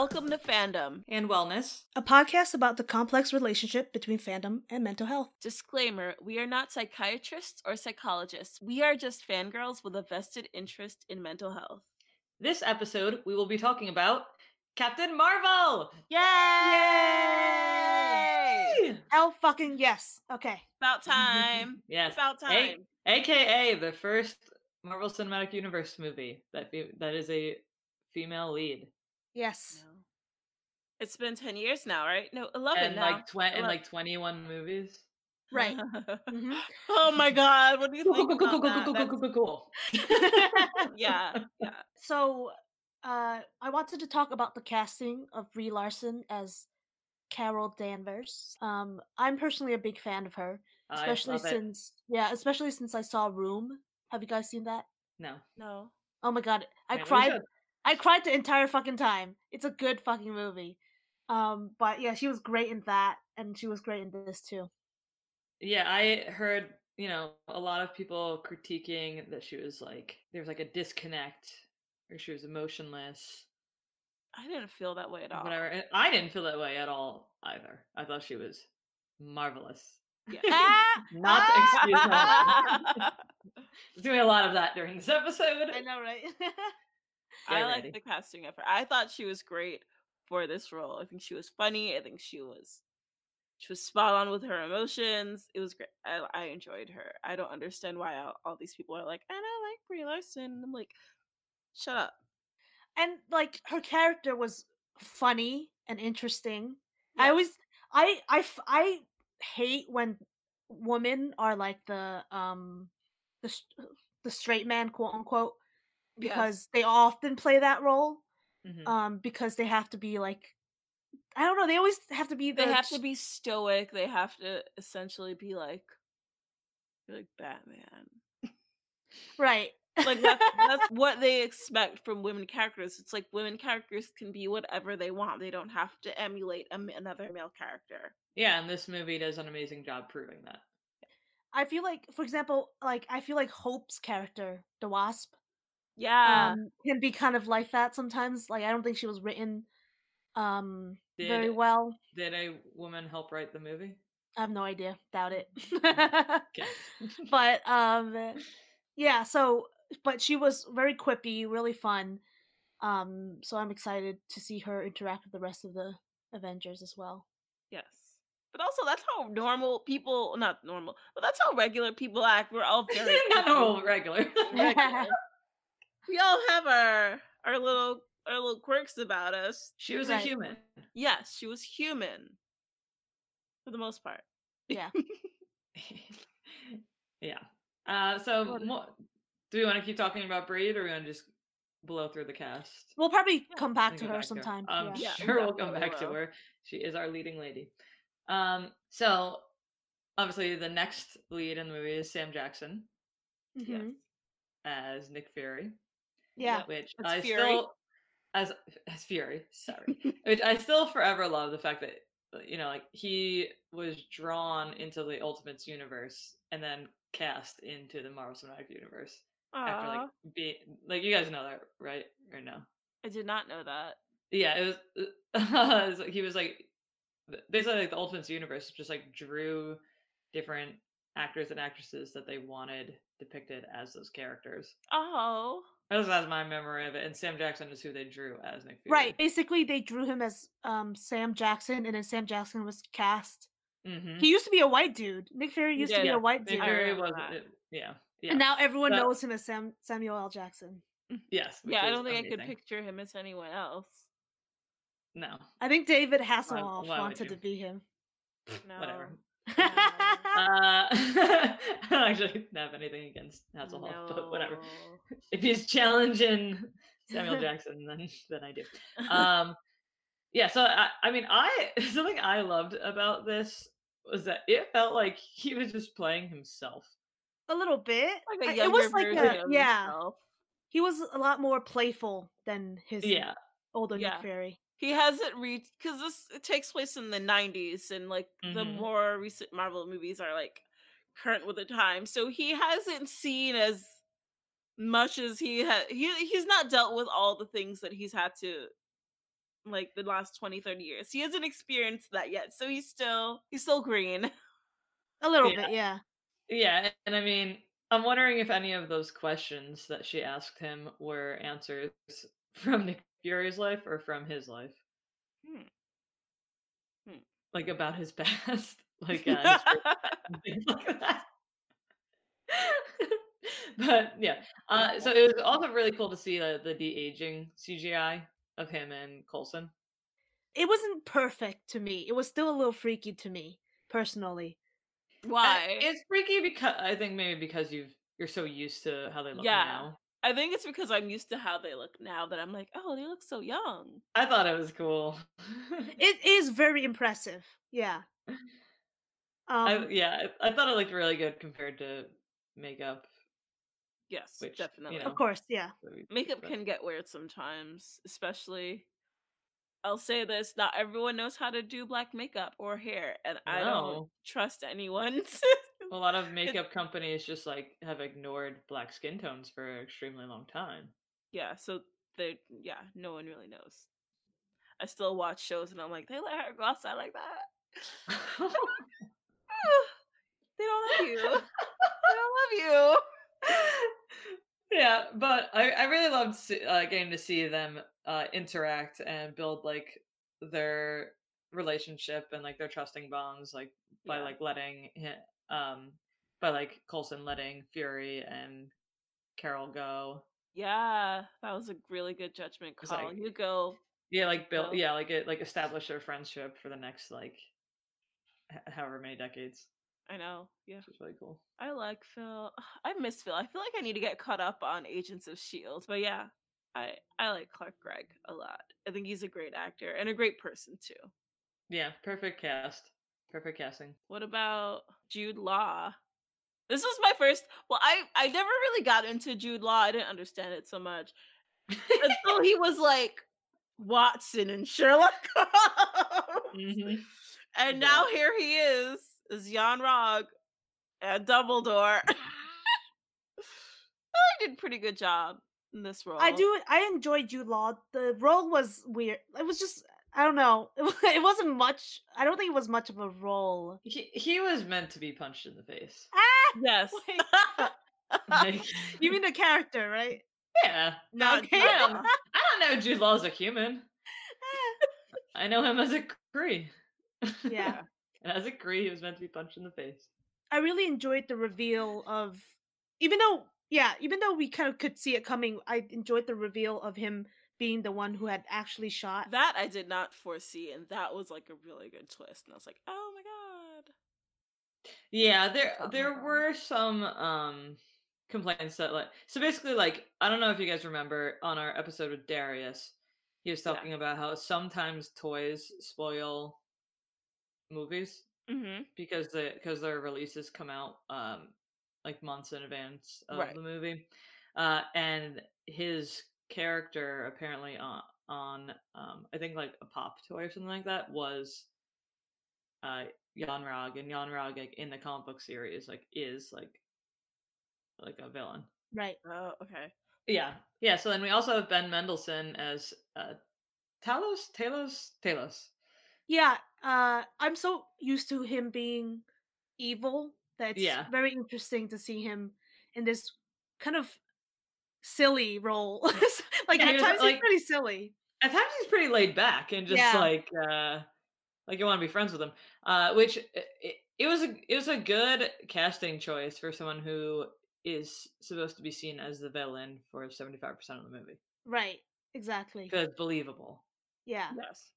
Welcome to Fandom. And wellness. A podcast about the complex relationship between fandom and mental health. Disclaimer We are not psychiatrists or psychologists. We are just fangirls with a vested interest in mental health. This episode, we will be talking about Captain Marvel! Yay! Yay! Hell fucking yes. Okay. About time. yes. About time. A- AKA the first Marvel Cinematic Universe movie that fe- that is a female lead. Yes. No. It's been 10 years now, right? No, 11 and now. like tw- and like 21 movies. Right. Mhm. oh my god, what do you think cool, cool, about cool, that? cool, cool, cool, cool, cool. Yeah, yeah. So, uh, I wanted to talk about the casting of Brie Larson as Carol Danvers. Um, I'm personally a big fan of her, I especially love it. since yeah, especially since I saw Room. Have you guys seen that? No. No. Oh my god, I Man, cried. I cried the entire fucking time. It's a good fucking movie. Um, but yeah, she was great in that, and she was great in this too. Yeah, I heard, you know, a lot of people critiquing that she was like there was like a disconnect or she was emotionless. I didn't feel that way at all. Whatever. And I didn't feel that way at all either. I thought she was marvelous. Yeah. Ah! Not to excuse her. Doing a lot of that during this episode. I know, right? I like the casting of her. I thought she was great for this role. I think she was funny. I think she was she was spot on with her emotions. It was great. I, I enjoyed her. I don't understand why all, all these people are like, I don't like Brie Larson. I'm like, shut up. and like her character was funny and interesting. I Yes. I I hate when women are like the um the the straight man quote unquote Yes. because they often play that role Mhm. um because they have to be like I don't know they always have to be the they have to be stoic. They have to essentially be like, like Batman. right like that's, that's what they expect from women characters. It's like women characters can be whatever they want. They don't have to emulate a, another male character. Yeah, and this movie does an amazing job proving that. I feel like for example like I feel like Hope's character the Wasp Yeah. um can be kind of like that sometimes like I don't think she was written um very Did- well Did a woman help write the movie? I have no idea doubt it but um yeah so but she was very quippy really fun um so i'm excited to see her interact with the rest of the avengers as well yes. But also, that's how normal people, not normal, but that's how regular people act. We're all very Not normal, regular. Regular. We all have our our little our little quirks about us. she was Right. a human. Yes, she was human for the most part. yeah yeah. Uh, so, What- mo- do we want to keep talking about Brie, or we want to just blow through the cast? we'll probably come back to her back sometime I'm yeah. Yeah, we sure we'll come definitely back to her. She is our leading lady. Um, so obviously the next lead in the movie is Sam Jackson Yes. Mhm. as Nick Fury, yeah which I Fury. still as as Fury, sorry, which I still forever love the fact that uh, you know like he was drawn into the Ultimates universe and then cast into the Marvel Cinematic Universe after like being like you guys know that right or no? I did not know that. Yeah, it was. uh, it was like- he was like basically like the Ultimates universe just like drew different actors and actresses that they wanted depicted as those characters. Oh, That's, that's my memory of it. And Sam Jackson is who they drew as Nick Fury. right basically they drew him as um sam jackson and then sam jackson was cast Mm-hmm. he used to be a white dude nick fury He used to be yeah, a white Nick dude I Fury was. it- yeah. Yeah. and now everyone But- knows him as sam samuel l jackson yes. yeah. I don't think I could picture him as anyone else. No. i think david hasselhoff why would wanted to be him No. Whatever. No. Uh, I don't actually have anything against Hasselhoff, but whatever. If he's challenging Samuel Jackson, then then I do. Um, yeah. So I, I mean, I something I loved about this was that it felt like he was just playing himself. a little bit like a I- younger it was like a yeah himself. he was a lot more playful than his Yeah, older Yeah. Nick Fury. He hasn't reached because this it takes place in the '90s, and like the Mhm. more recent Marvel movies are like current with the time. So he hasn't seen as much as he had. He he's not dealt with all the things that he's had to like the last 20 30 years he hasn't experienced that yet so he's still he's still green A little Yeah. bit, yeah. Yeah, and I mean, I'm wondering if any of those questions that she asked him were answers from Nick Fury's life or from his life. Hmm. Hmm. Like about his past, like uh, his first and things like that. but yeah, uh, so it was also really cool to see the the de aging CGI of him and Coulson. It wasn't perfect to me. It was still a little freaky to me, personally. Uh, why It's freaky because I think maybe because you've you're so used to how they look Yeah. now. I think it's because i'm used to how they look now that i'm like oh they look so young I thought it was cool. It is very impressive. Yeah. Um, I, yeah, I, I thought it looked really good compared to makeup. yes Which, you definitely know, of course, yeah. makeup can get weird sometimes especially i'll say this not everyone knows how to do black makeup or hair and i don't trust anyone A lot of makeup companies just like have ignored black skin tones for an extremely long time. yeah so they yeah no one really knows i still watch shows and i'm like they let her go outside like that they don't love you they don't love you yeah, but I, I really loved uh, getting to see them uh, interact and build like their relationship and like their trusting bonds, like by Yeah. like letting him, um, by like Coulson letting Fury and Carol go. yeah that was a really good judgment It's call like- you go Yeah, like build. Yeah, like it like establish their friendship for the next like h- however many decades, i know yeah which is really cool. I like Phil. I miss Phil. I feel like I need to get caught up on Agents of Shield. But yeah, I I like Clark Gregg a lot. I think he's a great actor and a great person too. Yeah, perfect cast, perfect casting. What about Jude Law? This was my first. Well, I I never really got into Jude Law. I didn't understand it so much until he was like Watson and Sherlock Holmes. Mhm. And Yeah. now here he is, as Yon Rogg and Dumbledore. I did a pretty good job in this role. I do. I enjoyed Jude Law. The role was weird. It was just. I don't know. It, wasn't much. I don't think it was much of a role. He he was meant to be punched in the face. Ah, Yes. You mean the character, right? yeah. Not Okay. I don't, I don't know Jude Law as a human. I know him as a Kree. yeah. and as a Kree, he was meant to be punched in the face. I really enjoyed the reveal of, even though, yeah, even though we kind of could see it coming, I enjoyed the reveal of him being the one who had actually shot. that I did not foresee, and that was like a really good twist. And I was like, oh my god. Yeah, there Oh there were some um complaints that like so basically like I don't know if you guys remember on our episode with Darius, he was Yeah. talking about how sometimes toys spoil movies Mm-hmm. because the because their releases come out um like months in advance of Right. the movie. Uh and his character apparently on on um I think like a pop toy or something like that was uh Yon Rogg and Yon Rogg like in the comic book series like is like like a villain. Right. Oh, okay. Yeah. Yeah, so then we also have Ben Mendelsohn as uh Talos Talos Talos. Yeah. Uh, I'm so used to him being evil that it's Yeah. very interesting to see him in this kind of silly role. like Yeah, at times like- he's pretty silly. at times he's pretty laid back and just Yeah. like uh like you want to be friends with him uh which it, it was a it was a good casting choice for someone who is supposed to be seen as the villain for 75% of the movie Right. Exactly. because believable Yeah. Yes.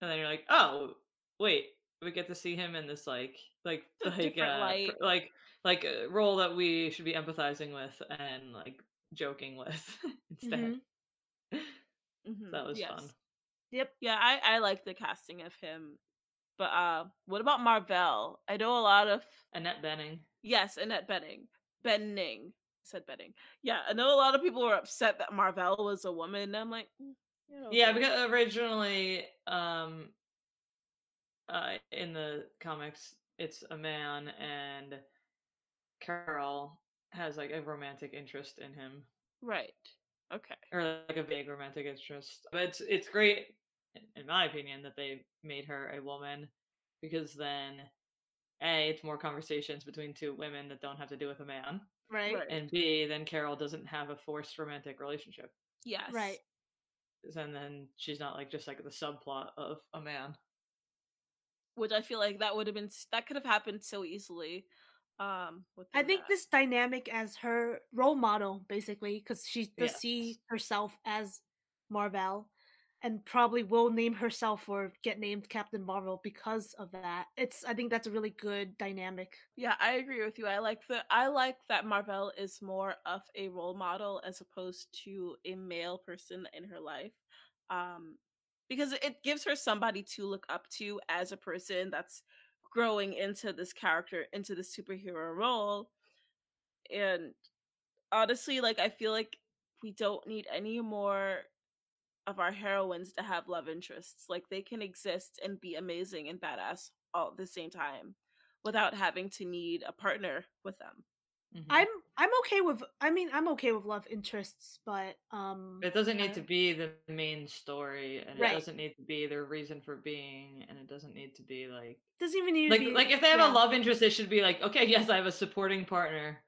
and then you're like oh wait we get to see him in this like like like uh, like like a role that we should be empathizing with and like joking with instead Mhm. Mhm, that was yes. fun Yep. Yeah, I I like the casting of him. But uh, what about Marvel? I know a lot of annette bening yes, Annette Bening, Bening I said Bening. Yeah, I know a lot of people were upset that Marvel was a woman. and I'm like, "Mm, you know, Yeah, because originally, um, uh, in the comics, it's a man, and Carol has like a romantic interest in him, right, okay, or like a vague romantic interest. But it's it's great in- in my opinion, that they made her a woman because then a it's more conversations between two women that don't have to do with a man, right? Right. and b then Carol doesn't have a forced romantic relationship, Yes. Right. and then she's not like just like the subplot of a man. Which I feel like that would have been that could have happened so easily. Um, I think that. this dynamic as her role model, basically, because she does Yes. see herself as Marvel, and probably will name herself or get named Captain Marvel because of that. It's I think that's a really good dynamic. Yeah, I agree with you. I like the I like that Marvel is more of a role model as opposed to a male person in her life. Um because it gives her somebody to look up to as a person that's growing into this character, into the superhero role. And honestly, like I feel like we don't need any more of our heroines to have love interests. Like they can exist and be amazing and badass all at the same time without having to need a partner with them. Mhm. I'm I'm okay with I mean I'm okay with love interests, but um It doesn't need I- to be the main story, and Right. it doesn't need to be their reason for being, and it doesn't need to be like doesn't even need like to be like if they have yeah. a love interest, it should be like okay, yes, I have a supporting partner,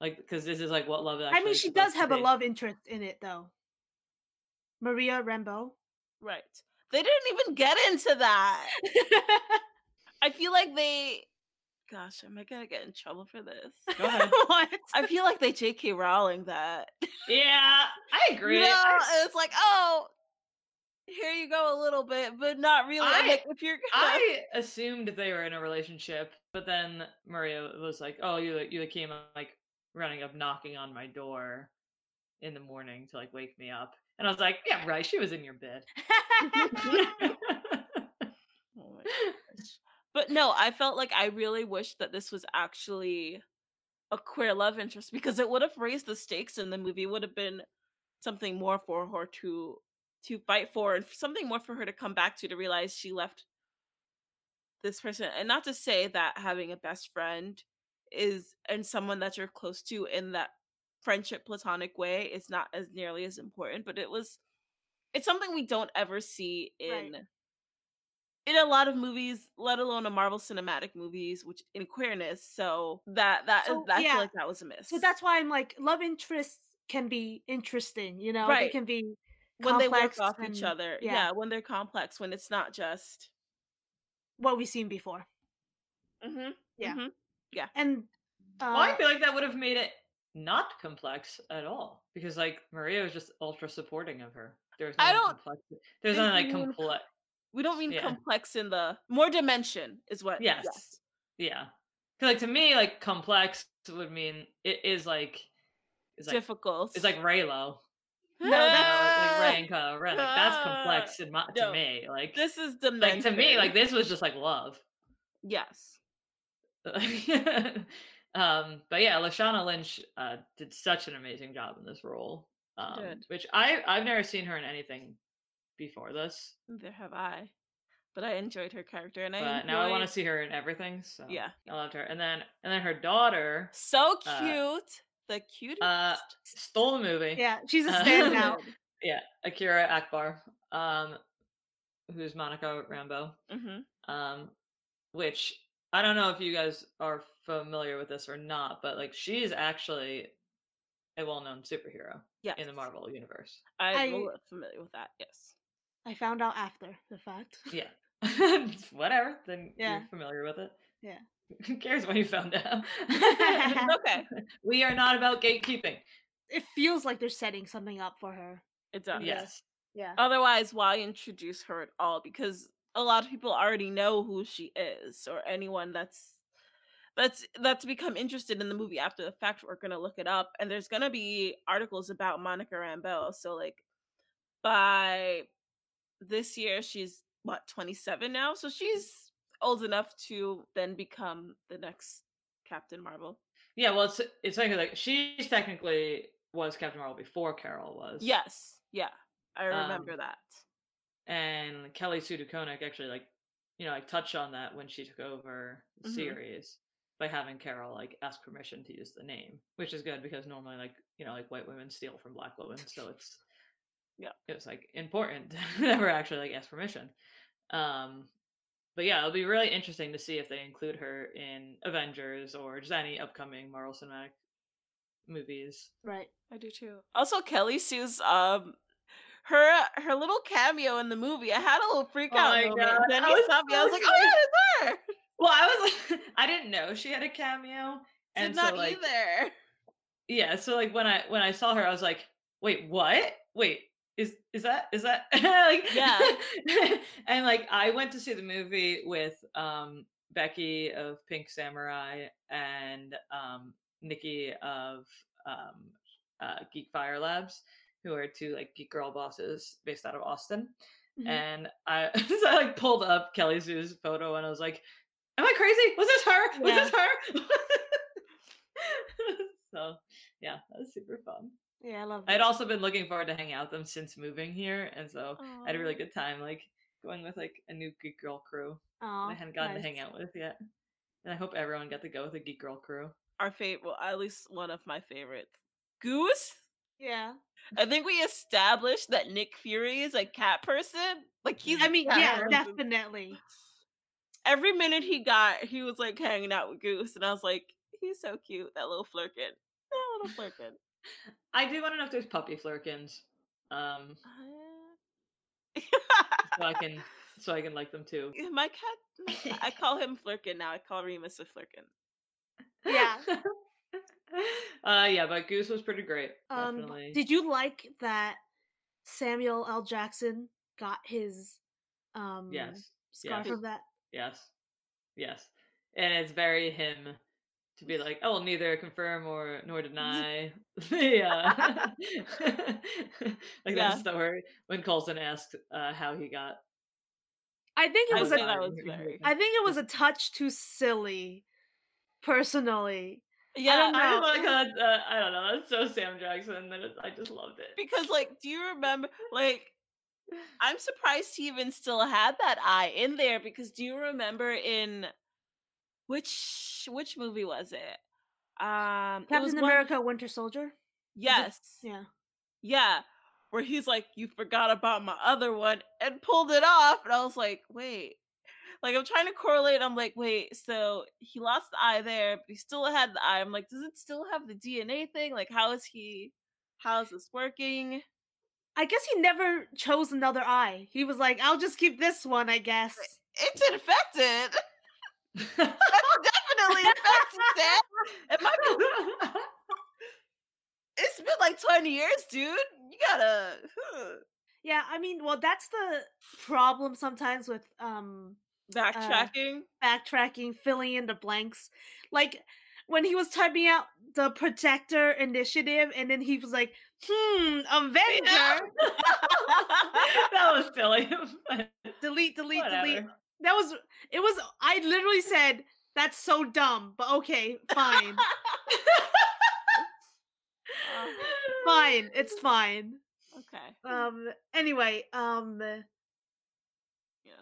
like because this is like what love. Actually I mean she does to have a love interest in it though. Maria Rambeau. Right. They didn't even get into that. I feel like they gosh, am I gonna get in trouble for this? Go ahead. what? I feel like they J.K. Rowling that. Yeah, I agree. You know, it's like, oh, here you go a little bit, but not really. I'm like, if you're gonna, I assumed they were in a relationship, but then Maria was like, "Oh, you you came like running up, knocking on my door in the morning to like wake me up," and I was like, "Yeah, right. She was in your bed." Oh. But no, I felt like I really wish that this was actually a queer love interest because it would have raised the stakes in the movie. Would have been something more for her to to fight for and something more for her to come back to to realize she left this person. And not to say that having a best friend is and someone that you're close to in that friendship platonic way is not as nearly as important, but it was it's something we don't ever see in Right. In a lot of movies, let alone a Marvel cinematic movies, which in queerness. So that that So, I yeah. feel like that was a miss. So that's why I'm like love interests can be interesting, you know. They can be when they work off each other. Yeah. yeah. when they're complex, when it's not just what we've seen before. mm-hmm, Yeah. Yeah. And uh, well, I feel like that would have made it not complex at all because like Maria was just ultra supporting of her. There's no I don't complex. There's nothing like complex. We don't mean Yeah. complex in the more dimension is what Yes. Yeah. Cause like to me, like complex would mean it is like it's like difficult. it's like Reylo. No, You know, that's- like Rey and Kylo Ren. Like that's complex in my, to No. me. Like this is like to me, like this was just like love. yes. um, but yeah, Lashana Lynch uh, did such an amazing job in this role. Um, which I I've never seen her in anything before this, There have I. But I enjoyed her character and I but now I want to see her in everything. So Yeah. I loved her. And then and then her daughter so uh, cute. the cutest. uh, stole the movie. yeah, she's a Uh, standout. Yeah, Akira Akbar, um, who's Monica Rambeau. mm-hmm. um, which I don't know if you guys are familiar with this or not, but like she's actually a well-known superhero Yeah. in the Marvel universe. I'm I- a familiar with that. Yes. I found out after the fact. Yeah, whatever. Then Yeah. you're familiar with it. Yeah. Who cares when you found out? Okay. we are not about gatekeeping. It feels like they're setting something up for her. It does. Yeah. Yes. Yeah. Otherwise, why introduce her at all? Because a lot of people already know who she is, or anyone that's that's that's become interested in the movie after the fact. We're gonna look it up, and there's gonna be articles about Monica Rambeau. So like by this year, she's what 27 now, so she's old enough to then become the next Captain Marvel. Yeah. Well, it's it's like like she's technically was Captain Marvel before Carol was. Yes, yeah, I remember Um, that. and Kelly Sue DeConnick actually like you know like touched on that when she took over the Mhm. series by having Carol like ask permission to use the name, which is good because normally like you know like white women steal from black women, so it's Yeah. it was like important. Never actually like asked permission. Um, but yeah, it'll be really interesting to see if they include her in Avengers or just any upcoming Marvel Cinematic movies. Right. I do too. Also, Kelly Sue's um her her little cameo in the movie. I had a little freak Oh out my moment. God, Then I he was stopped me. I was like, oh yeah, it's her. Well, I was like, I didn't know she had a cameo, Did and not so like, either. yeah, so like when I when I saw her, I was like, wait, what? Wait, is is that is that like Yeah. and like I went to see the movie with um Becky of Pink Samurai and um Nikki of um uh Geek Fire Labs, who are two like geek girl bosses based out of Austin. Mhm. And I so I like pulled up Kelly Sue's photo and I was like, Am I crazy? Was this her? Was Yeah. this her? so yeah, that was super fun. Yeah, I love I'd also been looking forward to hanging out with them since moving here, and so I had a really good time, like going with like a new Geek Girl crew that I hadn't gotten to hang out with yet. And I hope everyone got to go with a Geek Girl crew. Our favorite, well, at least one of my favorites, Goose. Yeah. I think we established that Nick Fury is a cat person. Like he's. Mm-hmm. I mean, cat yeah, person. definitely. Every minute he got, he was like hanging out with Goose, and I was like, he's so cute. That little flerken. That little flerken. I do want to know if there's puppy flerkens, um, Uh, so I can so I can like them too. my cat, I call him Flerken now. I call Remus a Flerken. Yeah. uh, yeah, but Goose was pretty great. Um, Definitely. did you like that Samuel L. Jackson got his um yes, scar yes. from that? yes, yes, and it's very him to be like, oh, neither confirm or nor deny. yeah, like Yeah. that's story when Coulson asked uh, how he got. I think it I was a that was he- he- very- I think it was a touch too silly, personally. Yeah, don't I know. just like how that's, uh, I don't know. That's so Sam Jackson that it, I just loved it. because like, do you remember? Like, I'm surprised he even still had that eye in there. Because do you remember in which which movie was it? Um, it was Captain one- America: Winter Soldier. Yes. Yeah. Yeah. Where he's like, You forgot about my other one and pulled it off. And I was like, Wait. Like, I'm trying to correlate. I'm like, Wait, so he lost the eye there, but he still had the eye. I'm like, Does it still have the DNA thing? Like, how is he, how is this working? I guess he never chose another eye. He was like, "I'll just keep this one, I guess." It's infected. That's definitely infected, Sam. It might be, it's been like 20 years, dude. You gotta. Yeah, I mean, well, that's the problem sometimes with um Backtracking. backtracking, filling in the blanks. Like when he was typing out the protector initiative and then he was like, hmm, Avenger. that was silly. delete, delete, delete. That was it was I literally said that's so dumb, but okay, fine. fine. It's fine. okay. Um anyway, um Yes.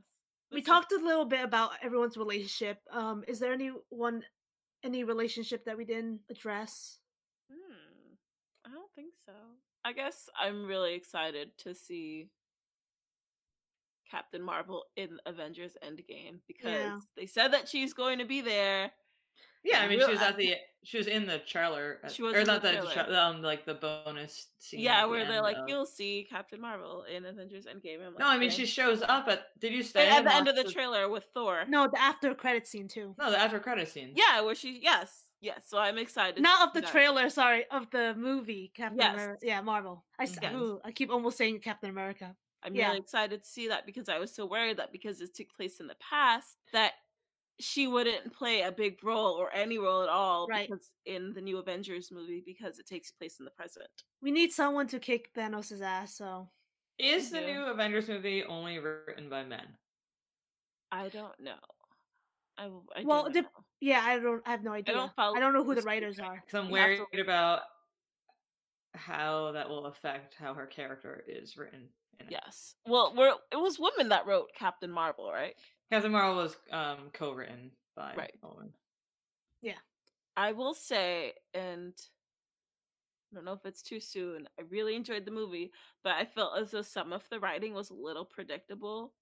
we talked a little bit about everyone's relationship. Um is there any one any relationship that we didn't address? Hmm. I don't think so. I guess I'm really excited to see Captain Marvel in Avengers Endgame because they said that she's going to be there. Yeah, I mean, she was at the she was in the trailer, She was or in not the the, trailer. tra- um like the bonus scene. yeah, at the where they're like, of- you'll see Captain Marvel in Avengers Endgame. I'm No, I mean "Okay." she shows up at. Did you stay And at the end of watch the trailer with Thor. No, the after credit scene too. No, the after credit scene. Yeah, where she yes, yes. So I'm excited. to Not of the that. trailer, sorry, of the movie Captain Yes. America. Yeah, Marvel. I, s- Yes. ooh, I keep almost saying Captain America. I'm Yeah. really excited to see that because I was so worried that because it took place in the past that she wouldn't play a big role or any role at all Right. because in the new Avengers movie because it takes place in the present. We need someone to kick Thanos' ass, so Is the new Avengers movie only written by men? I don't know. I, I Well, yeah, I don't I have no idea. I don't I don't, know who the the writers are. Because I'm You worried to- about how that will affect how her character is written. In it. Yes. Well, we're, it was women that wrote Captain Marvel, right? Captain Marvel was um, co-written by Right. a woman. I will say, and I don't know if it's too soon. I really enjoyed the movie, but I felt as though some of the writing was a little predictable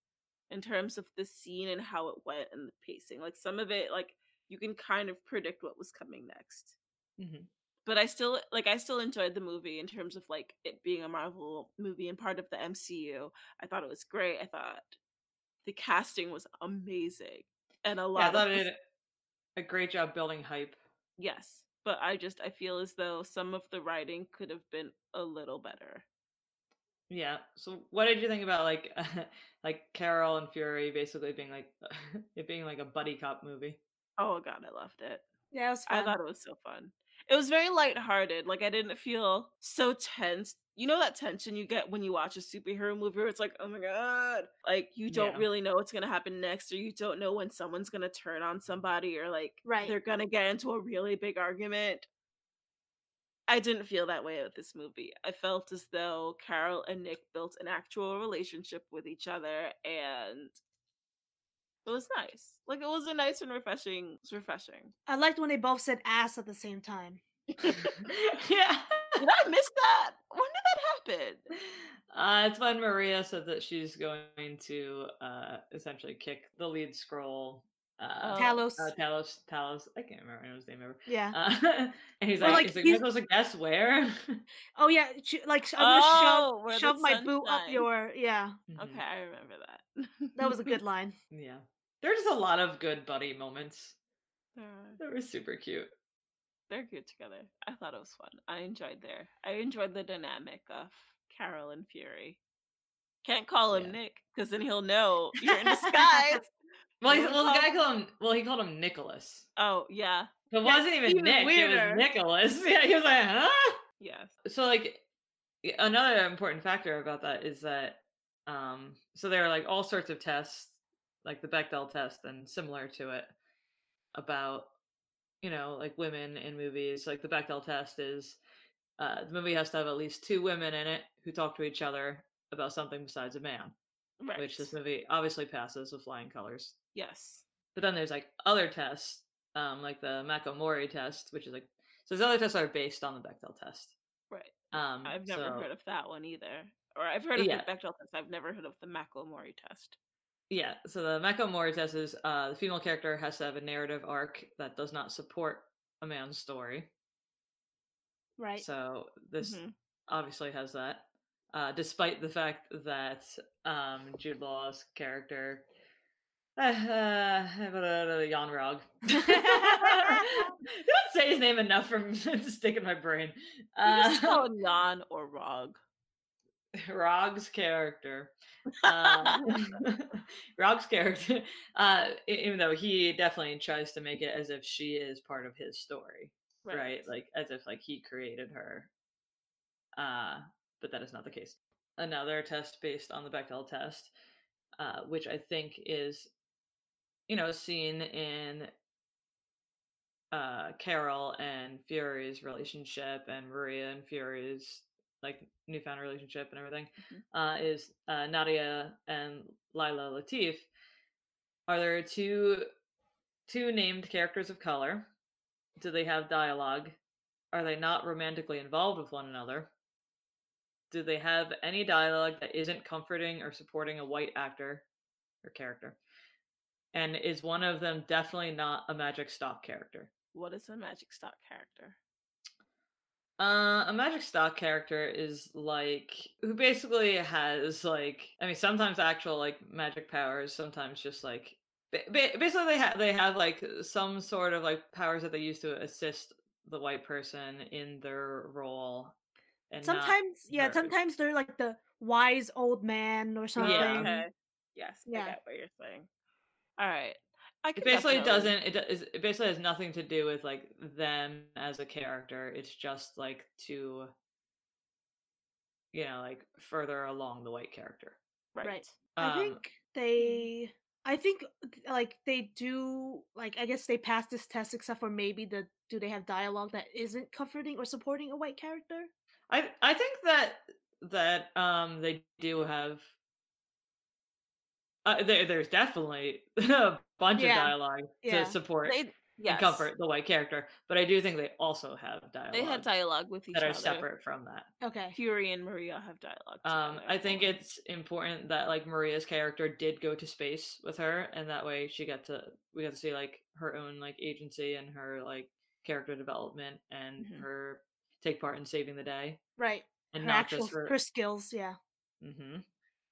in terms of the scene and how it went and the pacing. Like some of it, like you can kind of predict what was coming next. hmm But I still like I still enjoyed the movie in terms of like it being a Marvel movie and part of the MCU. I thought it was great. I thought the casting was amazing. And a lot Yeah, I of it the did a great job building hype. Yes, but I just I feel as though some of the writing could have been a little better. Yeah. So what did you think about like like Carol and Fury basically being like it being like a buddy cop movie? Oh god, I loved it. Yeah, it was I thought it was so fun. It was very lighthearted. Like I didn't feel so tense. You know that tension you get when you watch a superhero movie where it's like, oh my god. Like you don't Yeah. really know what's gonna happen next, or you don't know when someone's gonna turn on somebody or like Right. they're gonna get into a really big argument. I didn't feel that way with this movie. I felt as though Carol and Nick built an actual relationship with each other and it was nice. Like it was a nice and refreshing it was refreshing. I liked when they both said ass at the same time. yeah. Did I miss that? When did that happen? Uh, it's when Maria said that she's going to uh, essentially kick the lead Skrull. Uh. Talos. uh, Talos, Talos. I can't remember his name ever. yeah. Uh, and he's Or, like, like, he's like, he's- "Am supposed to guess where?" Oh yeah. She, like I'm gonna Oh, shove shove my sun boot up your. Yeah, Mhm. Okay, I remember that. that was a good line. Yeah, there's just a lot of good buddy moments. They're, That were super cute. they're good together. I thought it was fun. I enjoyed their I enjoyed the dynamic of Carol and Fury. Can't call him Yeah. Nick, because then he'll know you're in disguise. Well, You well, the guy called him. Well, he called him Nicholas. oh, yeah. It wasn't even even Nick. It was Nicholas. Yeah, he was like, huh? Yes. so like another important factor about that is that um so there are like all sorts of tests like the Bechdel test and similar to it about you know like women in movies like the Bechdel test is uh the movie has to have at least two women in it who talk to each other about something besides a man Right. which this movie obviously passes with flying colors Yes. but then there's like other tests um like the Mako Mori test which is like so these other tests are based on the Bechdel test Right. um I've never so- heard of that one either. Or I've heard of Yeah. the Bechdel test. I've never heard of the Macklemore test. Yeah, so the Mako Mori test is uh, the female character has to have a narrative arc that does not support a man's story. Right. So this Mhm. obviously has that, uh, despite the fact that um, Jude Law's character, uh, uh, Yon Rogg, you don't say his name enough for to stick in my brain. You Uh, just call him Yon or Rogg. Rogg's character. Uh, Rogg's character, uh, even though he definitely tries to make it as if she is part of his story, right? Like as if like he created her. Uh, but that is not the case. Another test based on the Bechdel test, uh, which I think is, you know, seen in uh, Carol and Fury's relationship and Maria and Fury's like newfound relationship and everything Mhm. uh, is uh, Nadia and Leila Latif. Are there two two named characters of color? Do they have dialogue? Are they not romantically involved with one another? Do they have any dialogue that isn't comforting or supporting a white actor or character? And is one of them definitely not a magic stock character? What is a magic stock character? Uh, a magic stock character is like who basically has like I mean sometimes actual like magic powers, sometimes just like ba- ba- basically they have they have like some sort of like powers that they use to assist the white person in their role. And sometimes, yeah, hers. sometimes they're like the wise old man or something. Yeah. Okay. Yes, Yeah. I get what you're saying. All right. I it basically definitely- doesn't it, do- it basically has nothing to do with like them as a character it's just like to you know like further along the white character Right. Right. Um, I think they. I think like they do like I guess they pass this test except for maybe the do they have dialogue that isn't comforting or supporting a white character? I I think that that um they do have uh, there there's definitely a bunch Yeah, of dialogue yeah. to support They yes. and comfort the white character. But I do think they also have dialogue They had dialogue with each that are other. separate from that. Okay. Fury and Maria have dialogue. Um. I think it's important that like Maria's character did go to space with her, and that way she got to we got to see like her own like agency and her like character development and Mhm. her take part in saving the day, Right. and her not actual just her. her skills, yeah. hmm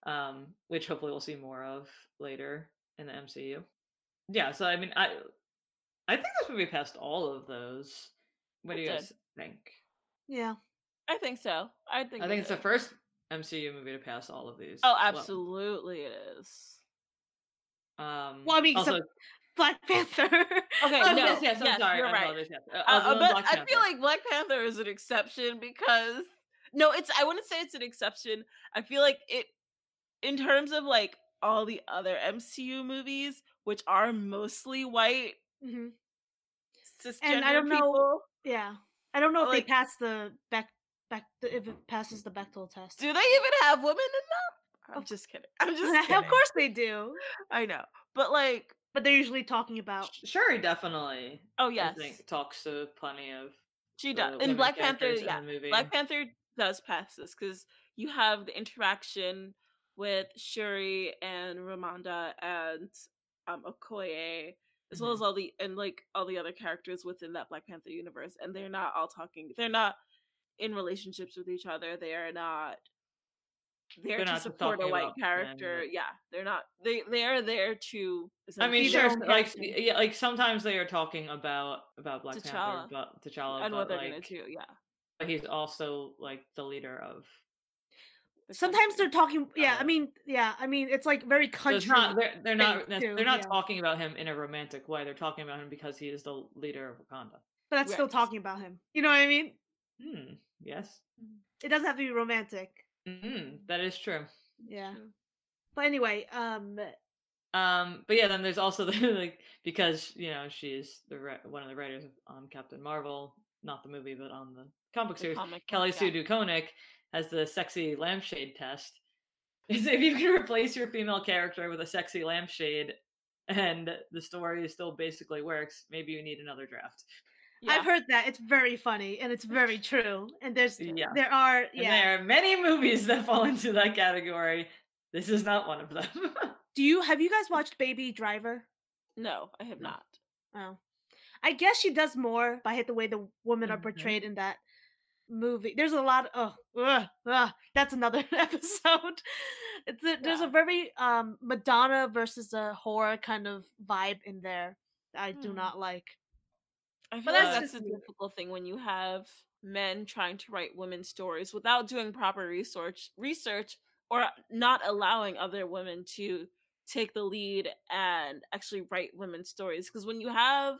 Um, which hopefully we'll see more of later in the MCU. Yeah, so I mean, I I think this movie passed all of those. What do you did. guys think? Yeah. I think so. I think. I it think it's the first MCU movie to pass all of these. Oh, as well. absolutely, it is. Um, Well, I mean, also, except Black Panther. Okay, oh, no, yes, yes, I'm yes, sorry. you're I right. yes. Uh, Uh, other uh, than but I feel like Black Panther is an exception because no, it's I wouldn't say it's an exception. I feel like it in terms of like all the other MCU movies, which are mostly white Mhm. cisgender And I don't know- people. Yeah. I don't know if Like- they pass the back back if it passes the Bechdel test. Do they even have women in them? I'm just kidding. I'm just kidding. of course they do. I know, but like, But they're usually talking about Shuri definitely. oh I yes, think talks to plenty of. she does. In Black Panther, yeah, movie. Black Panther does pass this because you have the interaction with Shuri and Ramonda and um Okoye, as well Mhm. as all the and like all the other characters within that Black Panther universe, and they're not all talking. They're not in relationships with each other. They are not. There They're to support a white men, character. but- Yeah, they're not. They they are there to. I mean, sure, like yeah, like sometimes they are talking about about Black Panther, but T'Challa, and but what they're like gonna do. Yeah. but he's also like the leader of. Sometimes they're talking yeah, I mean, yeah, I mean it's like very So country. it's not they're, they're not too, they're not yeah. talking about him in a romantic way. They're talking about him because he is the leader of Wakanda. but that's still talking about him. You know what I mean? Hmm. Yes. It doesn't have to be romantic. Hmm. That is true. Yeah. True. But anyway, um Um, but yeah, then there's also the like because you know she's the one of the writers on Captain Marvel, not the movie, but on the comic book The series. comic, Kelly yeah. Sue DeConnick has the sexy lampshade test. Is if you can replace your female character with a sexy lampshade, and the story still basically works, maybe you need another draft. Yeah. I've heard that. It's very funny and it's very true. And there's Yeah. there are And yeah. there are many movies that fall into that category. This is not one of them. Do you have you guys watched Baby Driver? No, I have No. not. Oh. I guess she does more by the way the women are Mhm. portrayed in that movie. There's a lot of oh ugh, ugh, that's another episode. It's a, there's a very um Madonna versus a horror kind of vibe in there that I do Hmm. not like. I feel But like that's that's a difficult thing when you have men trying to write women's stories without doing proper research research or not allowing other women to take the lead and actually write women's stories because when you have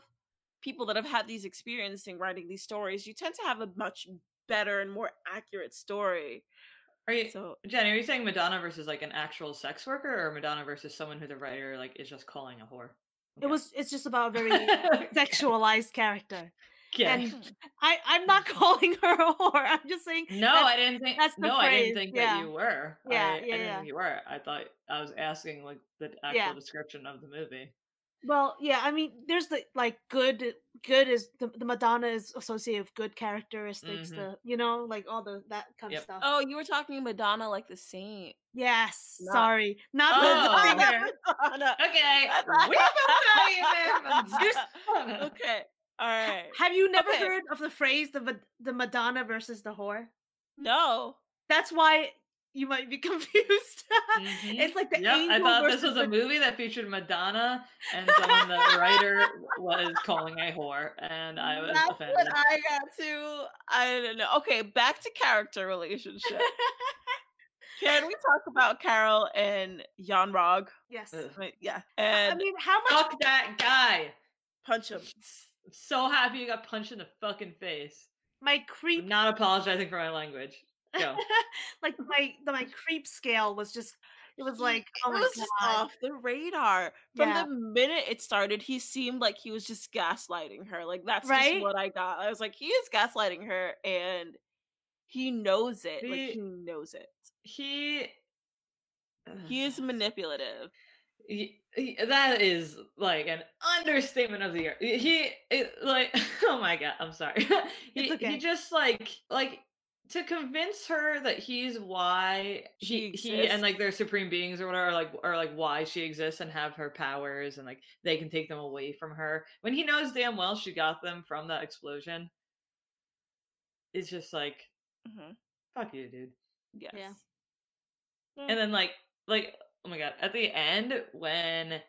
people that have had these experiences in writing these stories you tend to have a much better and more accurate story Are you, so Jenny? Are you saying Madonna versus like an actual sex worker, or Madonna versus someone who the writer like is just calling a whore? It was it's just about a very sexualized character. Okay. And I I'm not calling her a whore. I'm just saying No, I didn't think. that's the no, I didn't think yeah. that you were. Yeah, I, yeah, I didn't yeah. think you were. I thought I was asking like the actual Yeah. description of the movie. Well, yeah, I mean, there's the like good. Good is the, the Madonna is associated with good characteristics. Mhm. The you know like all the that kind Yep. of stuff. oh you were talking madonna like the saint yes, Not- sorry, not Oh, Madonna. okay. Madonna. Okay, we both know you, man. okay all right Have you never Okay. heard of the phrase the the Madonna versus the whore? no That's why you might be confused. Mhm. It's like the Yep, I thought this was a the- movie that featured Madonna and someone the writer was calling a whore, and I was That's offended. what I got to. I don't know. Okay, back to character relationship. Can we talk about Carol and Jan Rog? yes. Right, Yeah, I and mean, how much? Fuck that guy! punch him. I'm so happy you got punched in the fucking face. My creep I'm not apologizing for my language. Go. like my the, my creep scale was just it was like oh it was just god off the radar from Yeah. the minute it started. He seemed like he was just gaslighting her. Like that's Right? just what I got. I was like, he is gaslighting her, and he knows it. He- like he knows it. He. He is manipulative. Y- y- that is like an understatement of the year. He it, like oh my god, I'm sorry. he It's okay. he just like like to convince her that he's why She he he and exists. like their supreme beings or whatever, or like or like why she exists and have her powers and like they can take them away from her when he knows damn well she got them from that explosion. It's just like Mhm. fuck you, dude. Yes. Yeah. Yeah. and then like like oh my god at the end when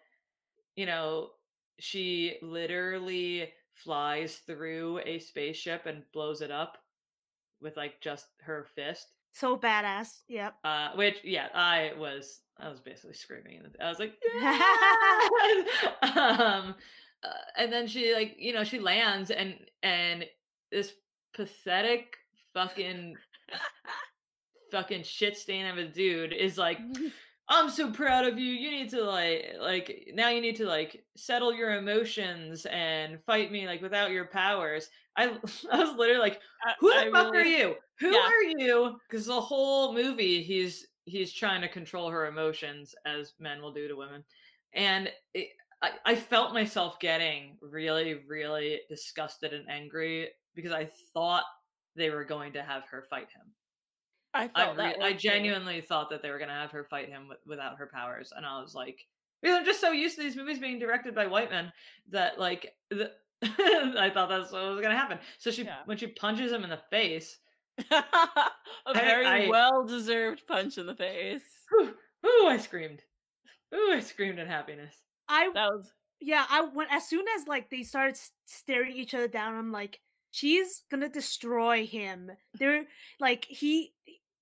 you know she literally flies through a spaceship and blows it up with like just her fist So badass. Yep. uh which yeah i was i was basically screaming i was like "Yes!" um uh, and then she like you know she lands and and this pathetic fucking fucking shit stain of a dude is like I'm so proud of you. You need to like like now you need to like settle your emotions and fight me like without your powers. I I was literally like, who the I fuck are you? Who yeah. are you? Because the whole movie he's he's trying to control her emotions as men will do to women, and it, I I felt myself getting really really disgusted and angry because I thought they were going to have her fight him. I I, felt re- that I genuinely thought that they were gonna have her fight him with, without her powers, and I was like, because I'm just so used to these movies being directed by white men that like the, I thought that's what was gonna happen. So she Yeah. when she punches him in the face, a very I- well deserved punch in the face. whew, ooh, I screamed, ooh, I screamed in happiness. I That was yeah. I went as soon as like they started staring each other down. I'm like, she's gonna destroy him. They're like he.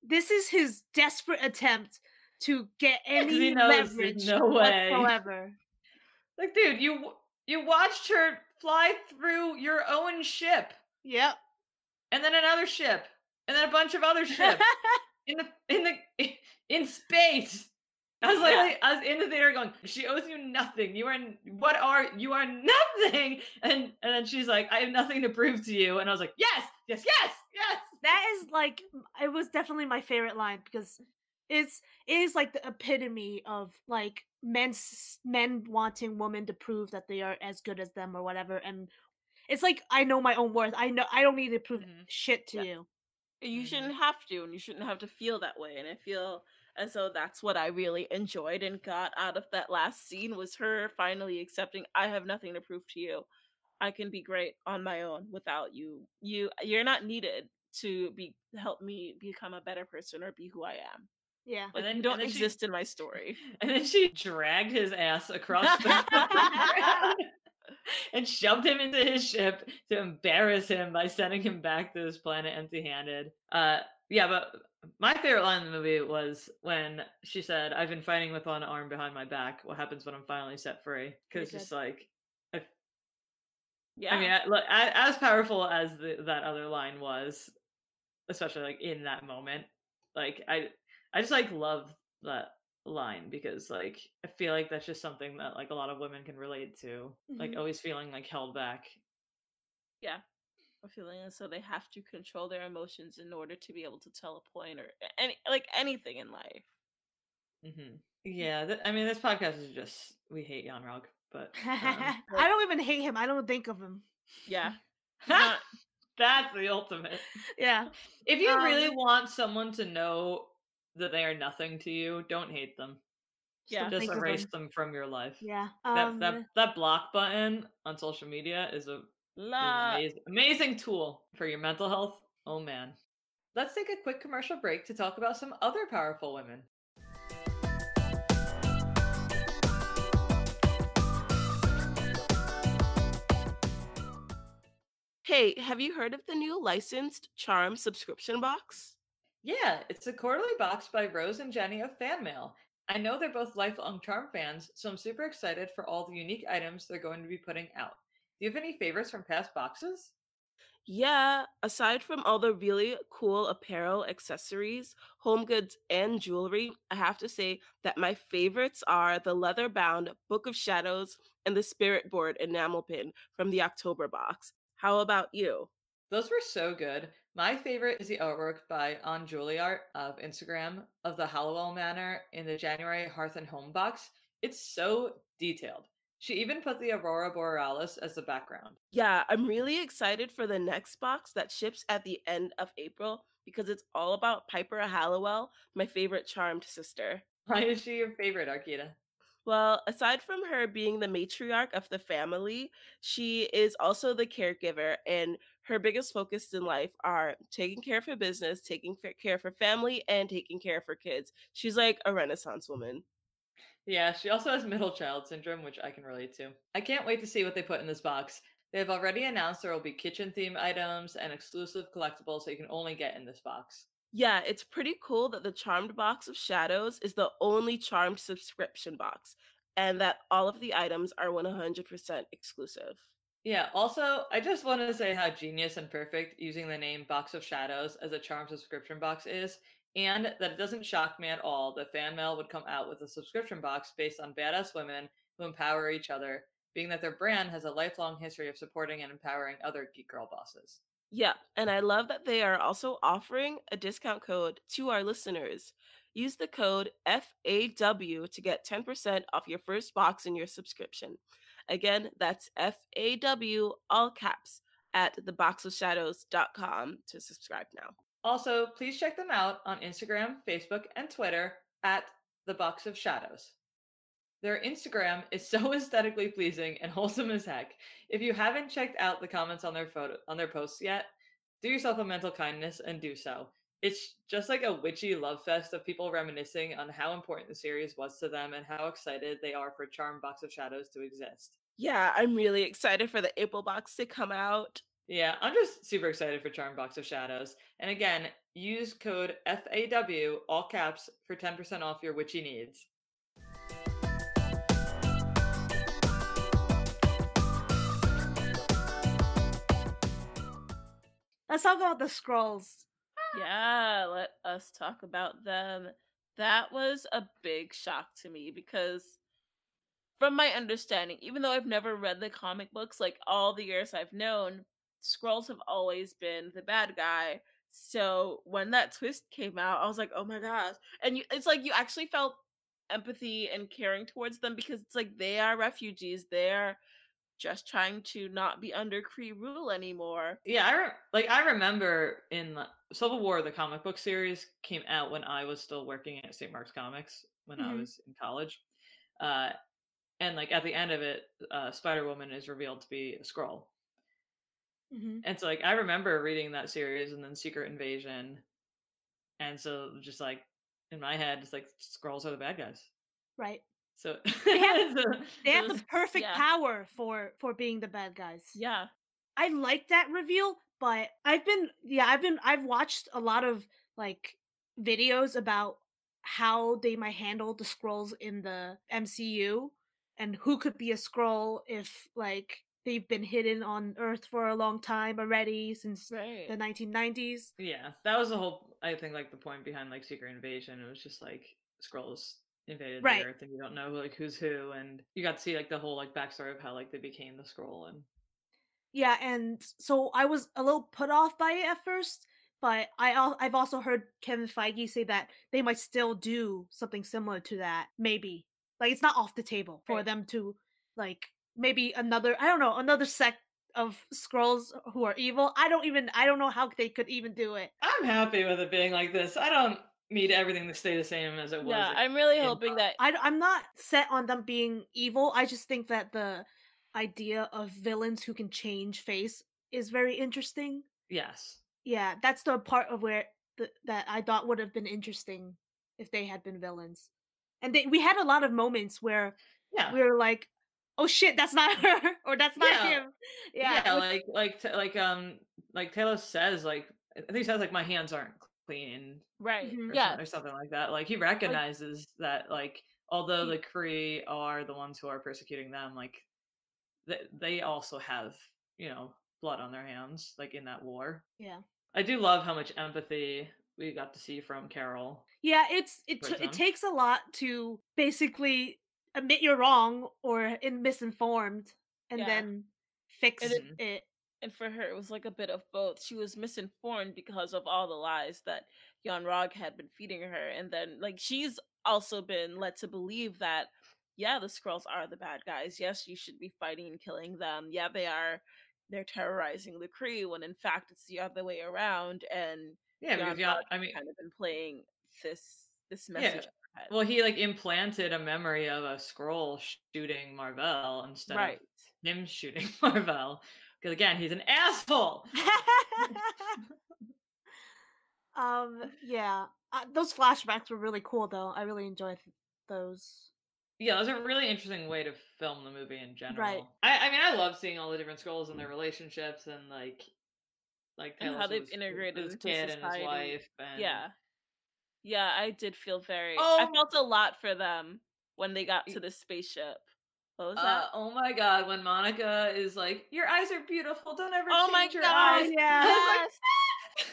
This is his desperate attempt to get any leverage no way. whatsoever. Like, dude, you you watched her fly through your own ship, Yep. and then another ship, and then a bunch of other ships. in the in the in space. I was like, Yeah. like, I was in the theater going, she owes you nothing. You are what are you are nothing. And and then she's like, I have nothing to prove to you. And I was like, yes, yes, yes, yes. that is like it was definitely my favorite line because it's it is like the epitome of like men men wanting women to prove that they are as good as them or whatever and it's like i know my own worth i know i don't need to prove Mhm. shit to Yeah. you you Mhm. shouldn't have to and you shouldn't have to feel that way and i feel as so that's what i really enjoyed and got out of that last scene was her finally accepting i have nothing to prove to you. I can be great on my own without you. You you're not needed to be help me become a better person or be who i am. Yeah like then- you don't and then she- exist in my story. And then she dragged his ass across the ground and shoved him into his ship to embarrass him by sending him back to his planet empty-handed. Uh yeah, but my favorite line in the movie was when she said, "I've been fighting with one arm behind my back. What happens when I'm finally set free?" Because just like, I, yeah I mean, I, look, a- as powerful as the, that other line was, especially like in that moment, like I, I just like love that line because like I feel like that's just something that like a lot of women can relate to, like Mhm. always feeling like held back. yeah a feeling and so they have to control their emotions in order to be able to tell a point or any like anything in life hmm Yeah, th- I mean, this podcast is just we hate Yon Rogg, but um, i don't even hate him i don't think of him yeah Not- that's the ultimate. yeah If you really Um, want someone to know that they are nothing to you, don't hate them. Yeah. just erase them. them from your life. yeah That um that that block button on social media is a La- amazing, amazing tool for your mental health. Oh man. Let's take a quick commercial break to talk about some other powerful women. Hey, have you heard of the new licensed Charm subscription box? Yeah, it's a quarterly box by Rose and Jenny of Fan Mail. I know they're both lifelong Charm fans, so I'm super excited for all the unique items they're going to be putting out. Do you have any favorites from past boxes? Yeah, aside from all the really cool apparel, accessories, home goods, and jewelry, I have to say that my favorites are the leather bound Book of Shadows and the Spirit Board enamel pin from the October box. How about you? Those were so good. My favorite is the artwork by On Juilliard of Instagram of the Halliwell Manor in the January Hearth and Home box. It's so detailed. She even put the Aurora Borealis as the background. Yeah, I'm really excited for the next box that ships at the end of April because it's all about Piper Halliwell, my favorite charmed sister. Why is she your favorite, Arkita? Well, aside from her being the matriarch of the family, she is also the caregiver, and her biggest focus in life are taking care of her business, taking care of her family, and taking care of her kids. She's like a renaissance woman. Yeah, she also has middle child syndrome, which I can relate to. I can't wait to see what they put in this box. They have already announced there will be kitchen theme items and exclusive collectibles that you can only get in this box. Yeah, it's pretty cool that the Charmed Box of Shadows is the only Charmed subscription box, and that all of the items are 100% exclusive. Yeah, also, I just want to say how genius and perfect using the name Box of Shadows as a Charmed subscription box is, and that it doesn't shock me at all that fan mail would come out with a subscription box based on badass women who empower each other, being that their brand has a lifelong history of supporting and empowering other geek girl bosses. Yeah, and I love that they are also offering a discount code to our listeners. Use the code FAW to get 10% off your first box in your subscription. Again, that's FAW, all caps, at theboxofshadows.com to subscribe now. Also, please check them out on Instagram, Facebook, and Twitter at The Box of Shadows. Their Instagram is so aesthetically pleasing and wholesome as heck. If you haven't checked out the comments on their photo on their posts yet, do yourself a mental kindness and do so. It's just like a witchy love fest of people reminiscing on how important the series was to them and how excited they are for Charm Box of Shadows to exist. Yeah, I'm really excited for the April box to come out. Yeah, I'm just super excited for Charm Box of Shadows. And again, use code FAW, all caps, for 10% off your witchy needs. Let's talk about the Skrulls. Yeah, let us talk about them. That was a big shock to me because, from my understanding, even though I've never read the comic books, like all the years I've known, Skrulls have always been the bad guy. So when that twist came out, I was like, oh my gosh. And you, it's like you actually felt empathy and caring towards them because it's like they are refugees. They're just trying to not be under Kree rule anymore. Yeah, I re- like I remember in Civil War, the comic book series came out when I was still working at St. Mark's Comics when mm-hmm. I was in college, uh, and like at the end of it, uh, Spider Woman is revealed to be a Skrull. Mm-hmm. And so like I remember reading that series and then Secret Invasion, and so just like in my head, it's like Skrulls are the bad guys. Right. So they have, so, they have the perfect yeah. power for for being the bad guys. Yeah. I like that reveal, but I've been yeah, I've been I've watched a lot of like videos about how they might handle the Skrulls in the MCU and who could be a Skrull if like they've been hidden on Earth for a long time already since right. the 1990s. Yeah, that was the whole I think like the point behind like Secret Invasion. It was just like Skrulls invaded right. the earth and you don't know like who's who and you got to see like the whole like backstory of how like they became the Skrull and yeah and so i was a little put off by it at first but i i've also heard kevin feige say that they might still do something similar to that maybe like it's not off the table for right. them to like maybe another i don't know another sect of Skrulls who are evil i don't even i don't know how they could even do it i'm happy with it being like this i don't need everything to stay the same as it was. Yeah, I'm really hoping uh, that I, I'm not set on them being evil. I just think that the idea of villains who can change face is very interesting. Yes. Yeah, that's the part of where the, that I thought would have been interesting if they had been villains. And they, we had a lot of moments where yeah. we were like, "Oh shit, that's not her," or "That's not yeah. him." Yeah, yeah, like like like um like Talos says like I think he says like my hands aren't clean right or yeah. something, or something like that. Like he recognizes like, that like although the Kree are the ones who are persecuting them like they, they also have you know blood on their hands like in that war. Yeah. I do love how much empathy we got to see from carol yeah it's it, t- it takes a lot to basically admit you're wrong or in misinformed and yeah. then fix it, it and for her, it was like a bit of both. She was misinformed because of all the lies that Yon Rogg had been feeding her, and then like she's also been led to believe that yeah, the Skrulls are the bad guys. Yes, you should be fighting and killing them. Yeah, they are they're terrorizing the Kree when in fact it's the other way around and Yeah, because Yon yeah, Bog I mean, kind of been playing this this message head. Well, he like implanted a memory of a Skrull shooting Mar-Vell instead right. of him shooting Mar-Vell. Because again, he's an asshole. um, yeah, uh, those flashbacks were really cool, though. I really enjoyed those. Yeah, it was a really interesting way to film the movie in general. Right. I, I mean, I love seeing all the different Skrulls and their relationships and like, like And how they've integrated his kid and his society. wife. And Yeah. Yeah, I did feel very I Oh! felt a lot for them when they got to the spaceship. What was Uh, that? oh my god, when Monica is like, "Your eyes are beautiful. Don't ever Oh change my your God, eyes." yeah. I Yes. like,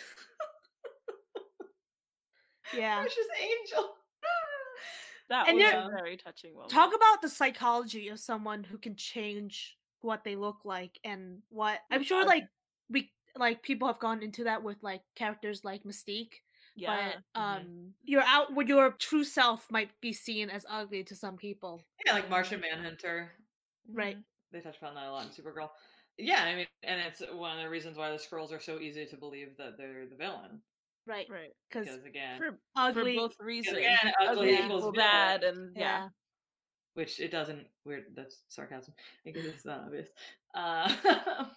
Yeah. "Precious angel." That And was a very touching moment. Talk about the psychology of someone who can change what they look like and what I'm sure like we like people have gone into that with like characters like Mystique. Yeah. But Mhm. um your out with your true self might be seen as ugly to some people. yeah, like Martian Manhunter. Right. Mhm. They touch upon that a lot in Supergirl. Yeah, I mean, and it's one of the reasons why the Skrulls are so easy to believe that they're the villain. Right. Right. Because Because again, For, ugly for both reasons. again, ugly Yeah. equals equal villain. bad and yeah. yeah. which it doesn't. Weird. That's sarcasm. Because it's not obvious. Uh,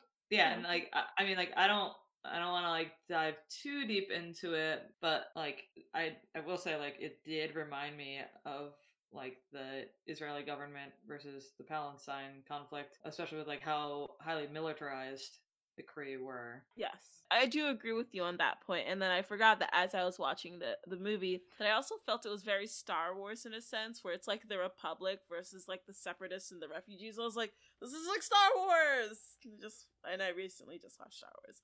yeah, and like I, I mean, like I don't. I don't want to like dive too deep into it, but like I I will say like it did remind me of like the Israeli government versus the Palestine conflict, especially with like how highly militarized the Kree were. Yes, I do agree with you on that point. And then I forgot that as I was watching the the movie, that I also felt it was very Star Wars in a sense, where it's like the Republic versus like the Separatists and the refugees. I was like, this is like Star Wars. And Just and I recently just watched Star Wars.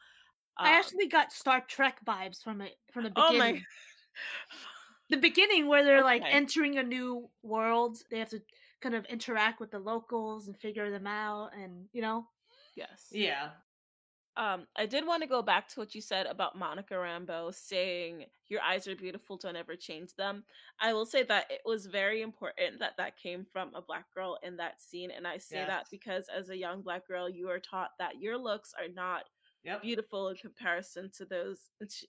I Um, actually got Star Trek vibes from it from the oh beginning. my, The beginning where they're like entering a new world. They have to kind of interact with the locals and figure them out and you know. yes, Yeah, Um, I did want to go back to what you said about Monica Rambeau saying your eyes are beautiful, don't ever change them. I will say that it was very important that that came from a black girl in that scene, and I say that because as a young black girl, you are taught that your looks are not yep. beautiful in comparison to those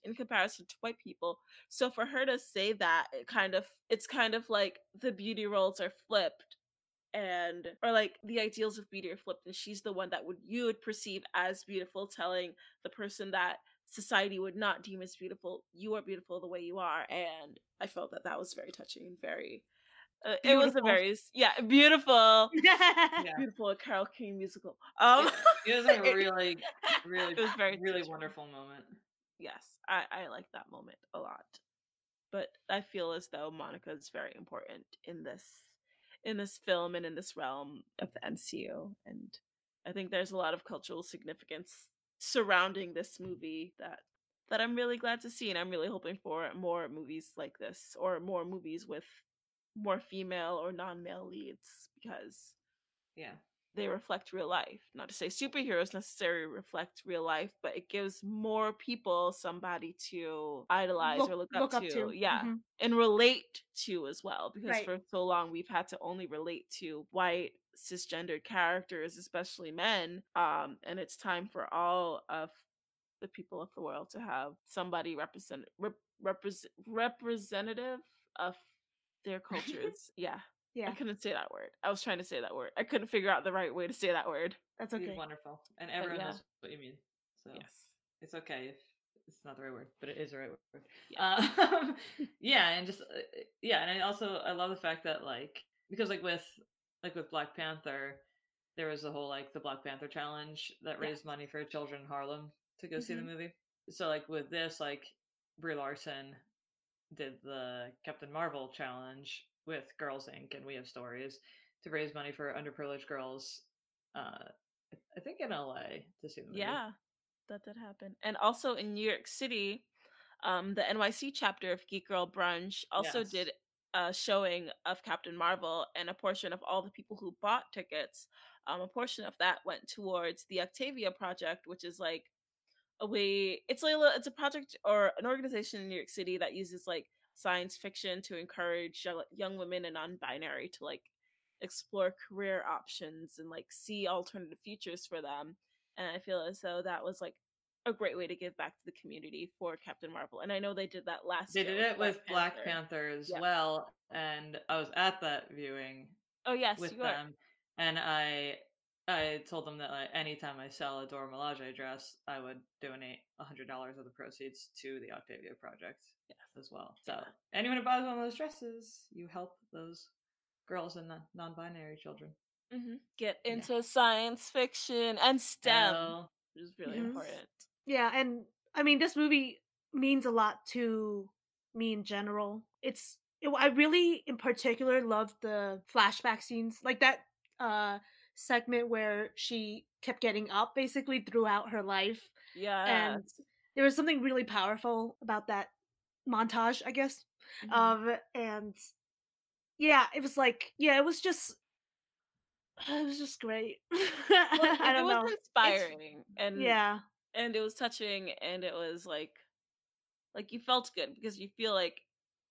in comparison to white people. So for her to say that, it kind of it's kind of like the beauty roles are flipped and or like the ideals of beauty are flipped and she's the one that would you would perceive as beautiful telling the person that society would not deem as beautiful you are beautiful the way you are and i felt that that was very touching and very uh, it was a very yeah beautiful Yeah. beautiful carol king musical um It was a really, really, It was very really wonderful moment. yes i i like that moment a lot but i feel as though monica is very important in this in this film and in this realm of the mcu and i think there's a lot of cultural significance surrounding this movie that that i'm really glad to see and i'm really hoping for more movies like this or more movies with more female or non-male leads because Yeah. they reflect real life. Not to say superheroes necessarily reflect real life, but it gives more people somebody to idolize or look up, to. Yeah. Mhm. And relate to as well. Because Right. for so long we've had to only relate to white cisgendered characters, especially men. Um, and it's time for all of the people of the world to have somebody represent rep, represent representative of their cultures. yeah. Yeah, I couldn't say that word. I was trying to say that word. I couldn't figure out the right way to say that word. that's It's okay. wonderful. And everyone yeah. knows what you mean. So Yes. it's okay if it's not the right word, but it is the right word. Yeah. Um, yeah, and just uh, yeah, and I also I love the fact that like because like with like with Black Panther, there was a whole like the Black Panther challenge that raised Yes. money for children in Harlem to go see the Mhm. movie. So like with this, like Brie Larson did the Captain Marvel challenge with Girls Inc. and We Have Stories to raise money for underprivileged girls. Uh, I- think in LA to see the movie. Yeah, that did happen. And also in New York City, um, the NYC chapter of Geek Girl Brunch also Yes. did a showing of Captain Marvel, and a portion of all the people who bought tickets, um, a portion of that went towards the Octavia Project, which is like way. It's like a, li- it's a project or an organization in New York City that uses like science fiction to encourage young, young women and non-binary to like explore career options and like see alternative futures for them. And I feel as though that was like a great way to give back to the community for Captain Marvel. And I know they did that last They did it with Black Panther. Panther as Yeah. well, and I was at that viewing Oh yes, with you are. them, and I I told them that like anytime I sell a Dora Milaje dress, I would donate hundred dollars of the proceeds to the Octavia Project as well. So anyone who buys one of those dresses, you help those girls and non-binary children. hmm Get Yeah. into science fiction and STEM, Hell, which is really Mhm. important. Yeah, and I mean, this movie means a lot to me in general. It's it, I really, in particular, love the flashback scenes, like that uh segment where she kept getting up basically throughout her life, Yeah. and there was something really powerful about that montage, I guess. Mm-hmm. Um, and yeah, it was like, yeah, it was just, it was just great. I it don't was know. inspiring and Yeah. and it was touching and it was like like you felt good because you feel like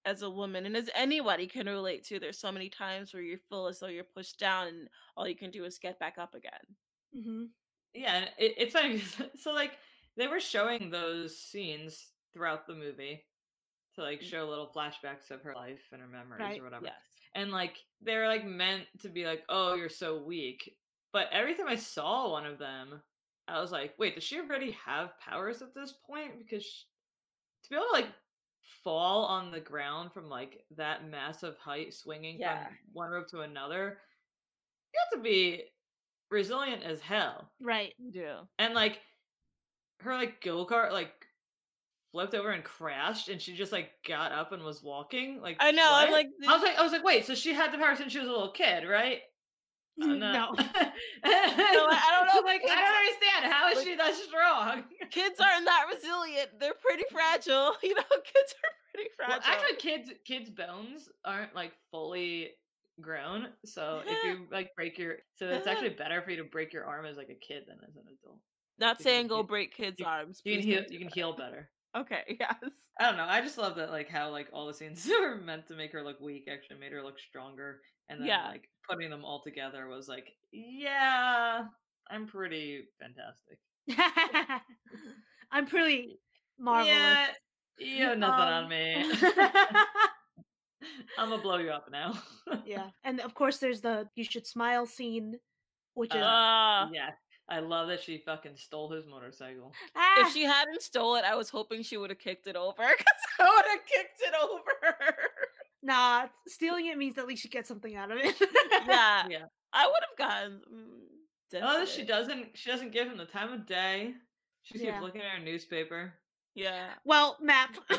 as a woman and as anybody can relate to there's so many times where you feel as though you're pushed down and all you can do is get back up again hmm yeah, it, it's funny. so like they were showing those scenes throughout the movie to like Mm. show little flashbacks of her life and her memories Right, or whatever. yes and like they're like meant to be like oh you're so weak but every time i saw one of them i was like wait does she already have powers at this point because sh to be able to like fall on the ground from like that massive height swinging Yeah. from one rope to another you have to be resilient as hell Right. you do and like her like go-kart like flipped over and crashed and she just like got up and was walking like i know i'm what? like I was like, I was like, wait, so she had the power since she was a little kid, right? Uh, no. no, I don't know, Like, I don't understand. How is like- she that strong? kids aren't that resilient they're pretty fragile you know kids are pretty fragile Well, actually, kids, kids' bones aren't like fully grown. So if you like break your, so it's actually better for you to break your arm as like a kid than as an adult. not you saying go heal- break kids you- arms You can heal. You can heal better. okay yes I don't know. I just love that, like how like all the scenes were meant to make her look weak, actually made her look stronger, and then Yeah. like putting them all together was like, yeah, I'm pretty fantastic. I'm pretty marvelous. Yeah, you have nothing Um, on me. I'm gonna blow you up now. yeah. And of course there's the you should smile scene, which is Uh, Ah. yeah, I love that she fucking stole his motorcycle. ah, if she hadn't stole it, I was hoping she would have kicked it over because I would have kicked it over. Nah, stealing it means at least you get something out of it. yeah, Yeah. I would have gotten. Mm, Oh, she doesn't. She doesn't give him the time of day. She keeps Yeah. looking at her newspaper. Yeah. Well, map. She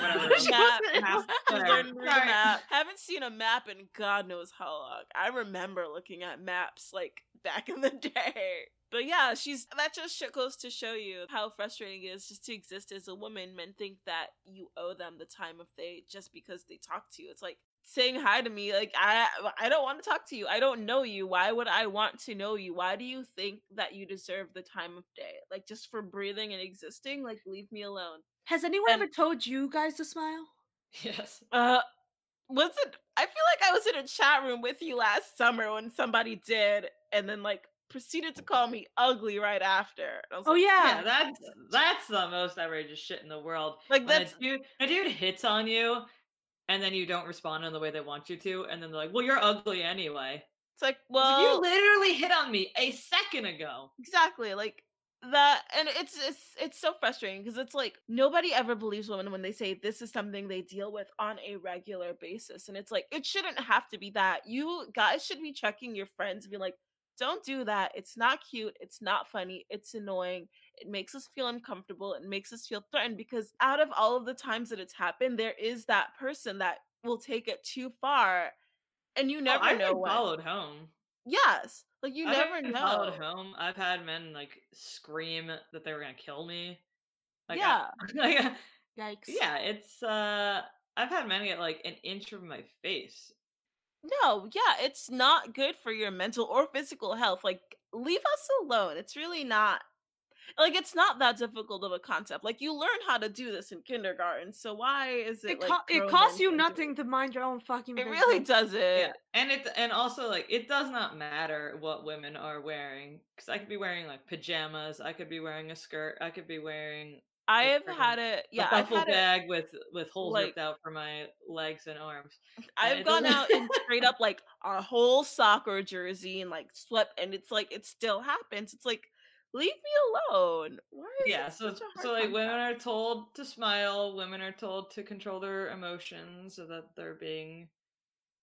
Map, map. She's Whatever. learning to read a Sorry. map. Haven't seen a map in God knows how long. I remember looking at maps like back in the day. But yeah, she's that just goes to show you how frustrating it is just to exist as a woman. Men think that you owe them the time of day just because they talk to you. It's like saying hi to me. Like I, I don't want to talk to you. I don't know you. Why would I want to know you? Why do you think that you deserve the time of day? Like just for breathing and existing? Like leave me alone. Has anyone And- ever told you guys to smile? Yes. Uh, was it? I feel like I was in a chat room with you last summer when somebody did, and then like proceeded to call me ugly right after. Oh like, yeah. Yeah, that's that's the most outrageous shit in the world. like When a that's dude, a dude hits on you, and then you don't respond in the way they want you to, and then they're like, "Well, you're ugly anyway." it's like It's like, well, you literally hit on me a second ago. exactly like that, and it's it's it's so frustrating because it's like nobody ever believes women when they say this is something they deal with on a regular basis, and it's like it shouldn't have to be that. You guys should be checking your friends and be like. Don't do that. It's not cute. It's not funny. It's annoying. It makes us feel uncomfortable it makes us feel threatened because out of all of the times that it's happened there is that person that will take it too far and you Oh, never I've know been followed home. yes like you I've never know followed home. I've had men like scream that they were gonna kill me. Like, yeah I, like, Yikes. yeah, it's uh, I've had men get like an inch from my face. no yeah it's not good for your mental or physical health like leave us alone it's really not like it's not that difficult of a concept. Like you learn how to do this in kindergarten. So why is it It, like co- it costs you into nothing to mind your own fucking It business. really doesn't. Yeah, and it and also like it does not matter what women are wearing because I could be wearing like pajamas, I could be wearing a skirt, I could be wearing I like, have friggin' had it. a Yeah, I've duffel had it. bag with with holes like- ripped out for my legs and arms. I've it gone out in straight up like a whole soccer jersey and like sweat, and it's like it still happens. It's like leave me alone. Why is yeah, so such a hard so like women are told to smile, women are told to control their emotions so that they're being,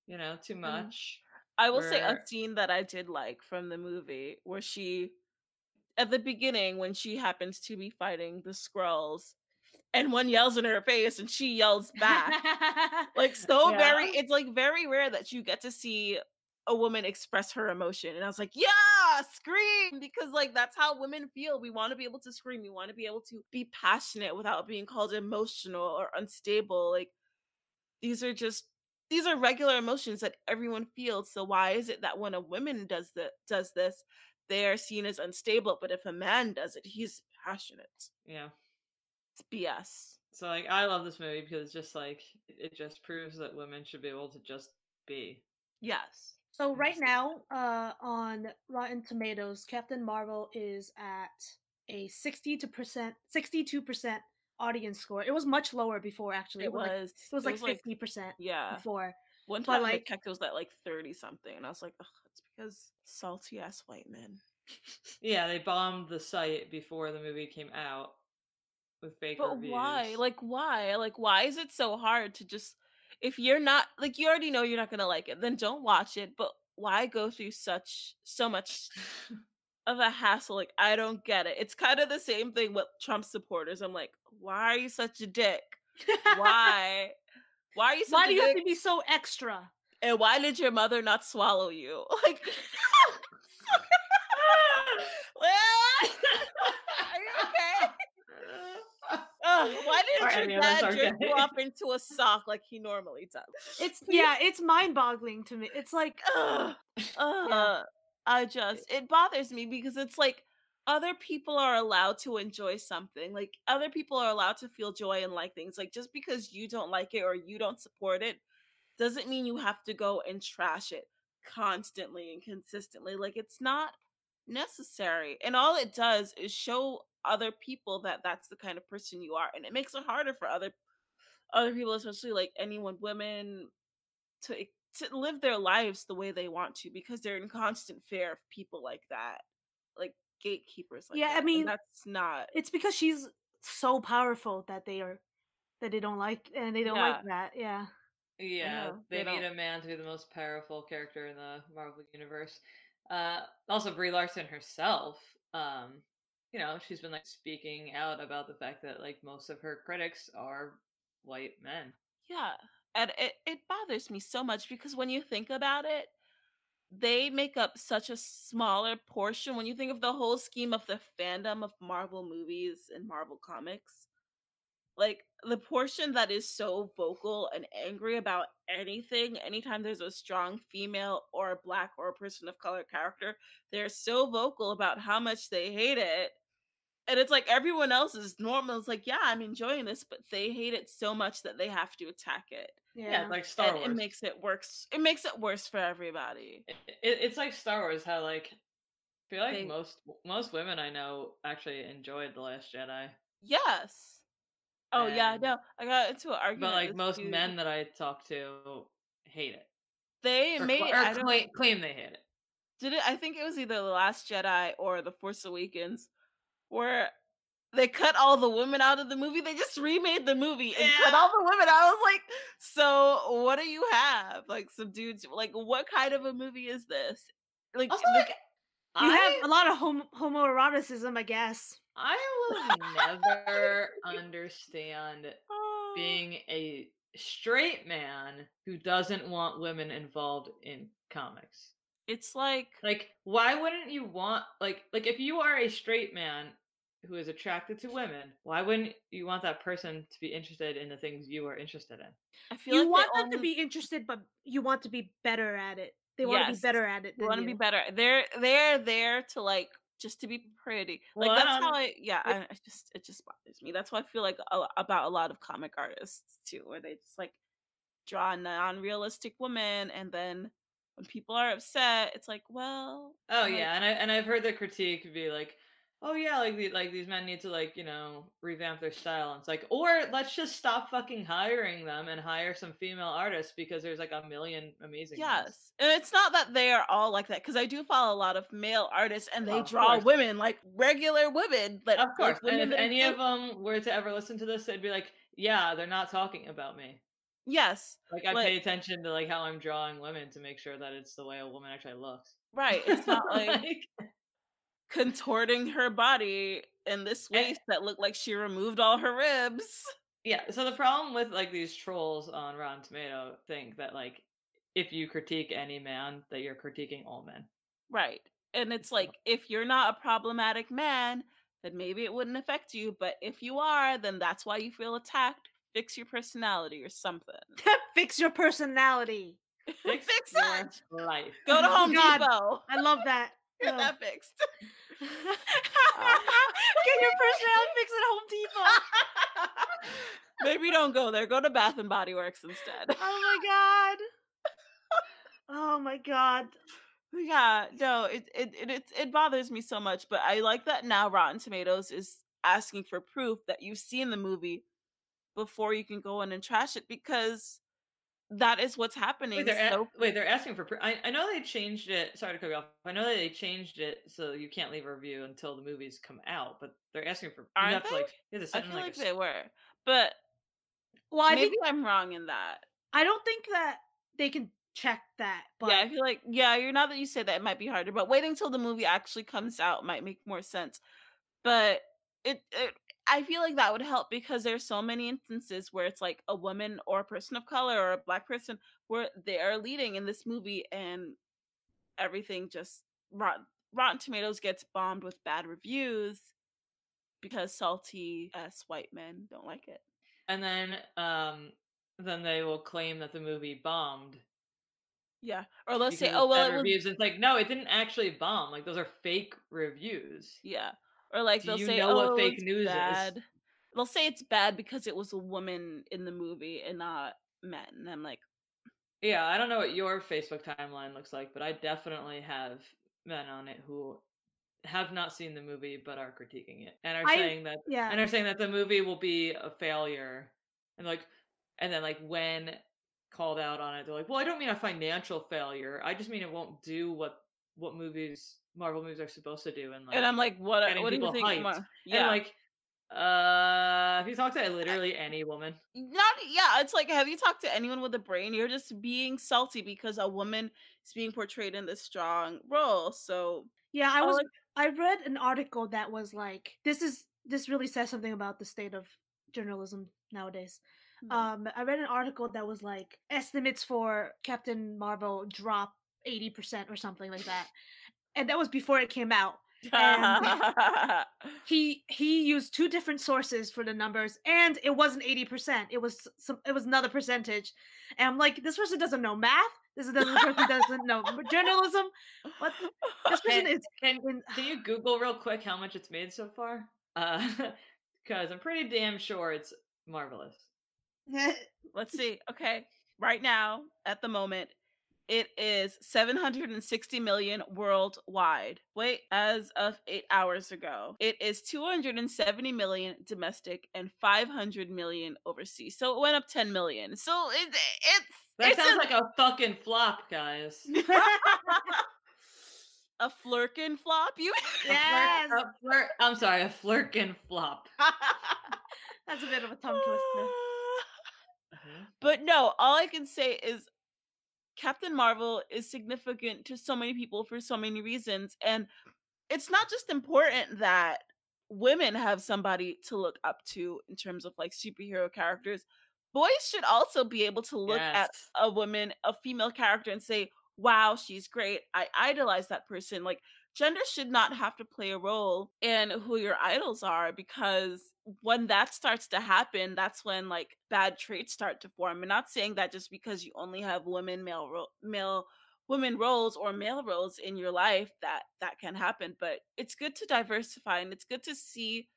you know, too mm-hmm. much. I will say a where- scene that I did like from the movie where she, at the beginning, when she happens to be fighting the Skrulls, and one yells in her face and she yells back. like so very it's like very rare that you get to see a woman express her emotion and i was like yeah scream because like that's how women feel. We want to be able to scream. We want to be able to be passionate without being called emotional or unstable. Like these are just these are regular emotions that everyone feels. So why is it that when a woman does that does this they are seen as unstable but if a man does it he's passionate? Yeah. it's bs So like I love this movie because it's just like it just proves that women should be able to just be. yes So right now, uh, on Rotten Tomatoes, Captain Marvel is at a sixty to percent, sixty-two percent audience score. It was much lower before, actually. it was. like- was it was like fifty percent yeah before. One But, time I checked, it was at like thirty something, and I was like, Ugh, "It's because salty ass white men." Yeah, they bombed the site before the movie came out with fake But reviews. why? Like, why? Like, why is it so hard to just? If you're not like, you already know you're not gonna like it, then don't watch it. But why go through such so much of a hassle? Like, I don't get it. It's kind of the same thing with Trump supporters. I'm like, why are you such a dick? Why? Why are you such Why do you dick? have to be so extra? and why did your mother not swallow you? Like, are you okay? Ugh, why didn't any your of us dad jerk you okay? into a sock like he normally does? It's yeah, it's mind-boggling to me. It's like Ugh, ugh, uh, I just it bothers me because it's like other people are allowed to enjoy something. Like other people are allowed to feel joy and like things. Like just because you don't like it or you don't support it doesn't mean you have to go and trash it constantly and consistently. Like it's not necessary. And all it does is show other people that that's the kind of person you are and it makes it harder for other other people especially like anyone women to to live their lives the way they want to because they're in constant fear of people like that like gatekeepers like Yeah, I that, and mean, that's not it's because she's so powerful that they are that they don't like and they don't like that. Yeah. Yeah, know, they, they need a man to be the most powerful character in the Marvel universe. Uh, also, Brie Larson herself, um, you know, she's been like speaking out about the fact that like most of her critics are white men. Yeah. And it, it bothers me so much because when you think about it, they make up such a smaller portion. When you think of the whole scheme of the fandom of Marvel movies and Marvel comics, like the portion that is so vocal and angry about anything, anytime there's a strong female or a black or a person of color character, they're so vocal about how much they hate it and it's like everyone else is normal. It's like, yeah, I'm enjoying this, but they hate it so much that they have to attack it. Yeah. Yeah, like Star and Wars. it makes it worse. It makes it worse for everybody. It, it, it's like Star Wars. How like I feel like They- most most women I know actually enjoyed the Last Jedi, Yes. Oh yeah, no, I got into an argument. but like most dude. men that I talk to hate it they or, made cla- or I claim, claim they hate it. did it. I think it was either the Last Jedi or the Force Awakens, where they cut all the women out of the movie. They just remade the movie and cut all the women. I was like, so what do you have? Like some dudes. Like what kind of a movie is this? Like Also, like You I, have a lot of hom- homoeroticism, I guess. I will never understand Oh. being a straight man who doesn't want women involved in comics. It's like Like, why wouldn't you want like like if you are a straight man who is attracted to women, why wouldn't you want that person to be interested in the things you are interested in? I feel You like want them to be interested, but you want to be better at it. They want to be better at it. They want to be better. They're they're there to like just to be pretty. Well, like I that's how I yeah, I, I just it just bothers me. That's why I feel like a, about a lot of comic artists too, where they just like draw non-realistic women and then when people are upset, it's like, well, Oh like, yeah, and I and I've heard the critique be like, "Oh yeah, like the, like these men need to like you know revamp their style." And it's like, or let's just stop fucking hiring them and hire some female artists because there's like a million amazing. ones. Yes. And it's not that they are all like that because I do follow a lot of male artists and they of draw course. women like regular women. But Of course, like, and if any gay- of them were to ever listen to this, they'd be like, "Yeah, they're not talking about me." yes, Like I Like- pay attention to like how I'm drawing women to make sure that it's the way a woman actually looks. right. It's not like contorting her body in this And- waist that looked like she removed all her ribs. Yeah, so the problem with like these trolls on Rotten Tomato think that like if you critique any man, that you're critiquing all men. Right. And it's like if you're not a problematic man, then maybe it wouldn't affect you. But if you are, then that's why you feel attacked. Fix your personality or something. Fix your personality. Fix, your it. life. Go to Oh, Home God. Depot. I love that. Get that fixed. Get your personality fixed at Home Depot. Maybe don't go there. Go to Bath and Body Works instead. Oh my god. Oh my god. Yeah, no, it it it it, it bothers me so much, but I like that now Rotten Tomatoes is asking for proof that you've seen the movie before you can go in and trash it because that is what's happening. Wait, they're so wait, they're asking for. Pre- I I know they changed it. Sorry to cut you off. I know that they changed it so you can't leave a review until the movies come out. But they're asking for. Aren't they? like, to I feel in, like a they were, but Well, I maybe think I'm wrong in that. I don't think that they can check that. But yeah, I feel like yeah, you're now that you say that it might be harder, but waiting till the movie actually comes out might make more sense. But it, it I feel like that would help because there's so many instances where it's like a woman or a person of color or a black person where they are leading in this movie and everything just Rotten, Rotten Tomatoes gets bombed with bad reviews because salty ass white men don't like it. and then um then they will claim that the movie bombed. Yeah. Or let's say, oh well it was reviews. It's like no, it didn't actually bomb. Like those are fake reviews. Yeah. Or like Do they'll say, know what "Oh, fake it's news is?" bad." They'll say it's bad because it was a woman in the movie and not men. And I'm like, Yeah, I don't know what your Facebook timeline looks like, but I definitely have men on it who have not seen the movie but are critiquing it and are I- saying that yeah. and are saying that the movie will be a failure and like and then like when called out on it they're like well i don't mean a financial failure i just mean it won't do what what movies marvel movies are supposed to do and like and I'm like, what? getting What do you people think? hyped. Mo- and Yeah, like uh if you talk to literally any woman not yeah. It's like, have you talked to anyone with a brain? You're just being salty because a woman is being portrayed in this strong role. So Yeah, I was like- I read an article that was like this is this really says something about the state of journalism nowadays. Mhm. Um I read an article that was like estimates for Captain Marvel drop 80% or something like that. And that was before it came out. and- He he used two different sources for the numbers and it wasn't 80%. It was some it was another percentage. And I'm like this person doesn't know math. This is- this person doesn't know journalism. What this person Can- is can, in, can you google real quick how much it's made so far uh because i'm pretty damn sure it's marvelous Let's see. Okay. Right now, at the moment, it is 760 million worldwide. Wait, as of eight hours ago, it is 270 million domestic and 500 million overseas. So it went up 10 million. So it, it's that it's sounds a, like a fucking flop guys a flerken flop. You A flirt- Yes. a flirt, i'm sorry a flerken flop That's a bit of a tongue twister. Uh-huh. But no, all I can say is Captain Marvel is significant to so many people for so many reasons. And it's not just important that women have somebody to look up to in terms of like superhero characters. Boys should also be able to look at a woman, a female character, and say, wow, she's great. I idolize that person. Like, gender should not have to play a role in who your idols are because when that starts to happen, that's when like bad traits start to form. I'm not saying that just because you only have women, male, ro- male women roles or male roles in your life that that can happen but it's good to diversify and it's good to see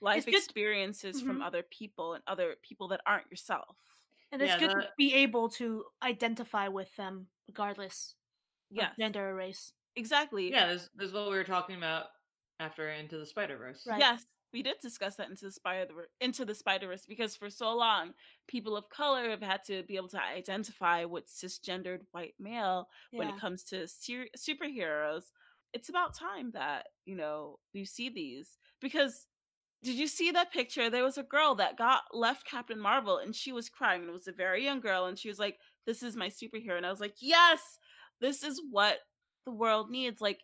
life good- experiences from Mhm. other people and other people that aren't yourself and it's Yeah, good to be able to identify with them regardless yes of gender or race. Exactly Yeah, this, this is what we were talking about after Into the Spider Verse. Right. Yes, we did discuss that into the spider into the Spider-Verse because for so long, people of color have had to be able to identify with cisgendered white male when it comes to ser- superheroes. It's about time that you know you see these because. Did you see that picture? There was a girl that got left Captain Marvel and she was crying. And it was a very young girl and she was like, "This is my superhero." And I was like, "Yes, this is what the world needs." Like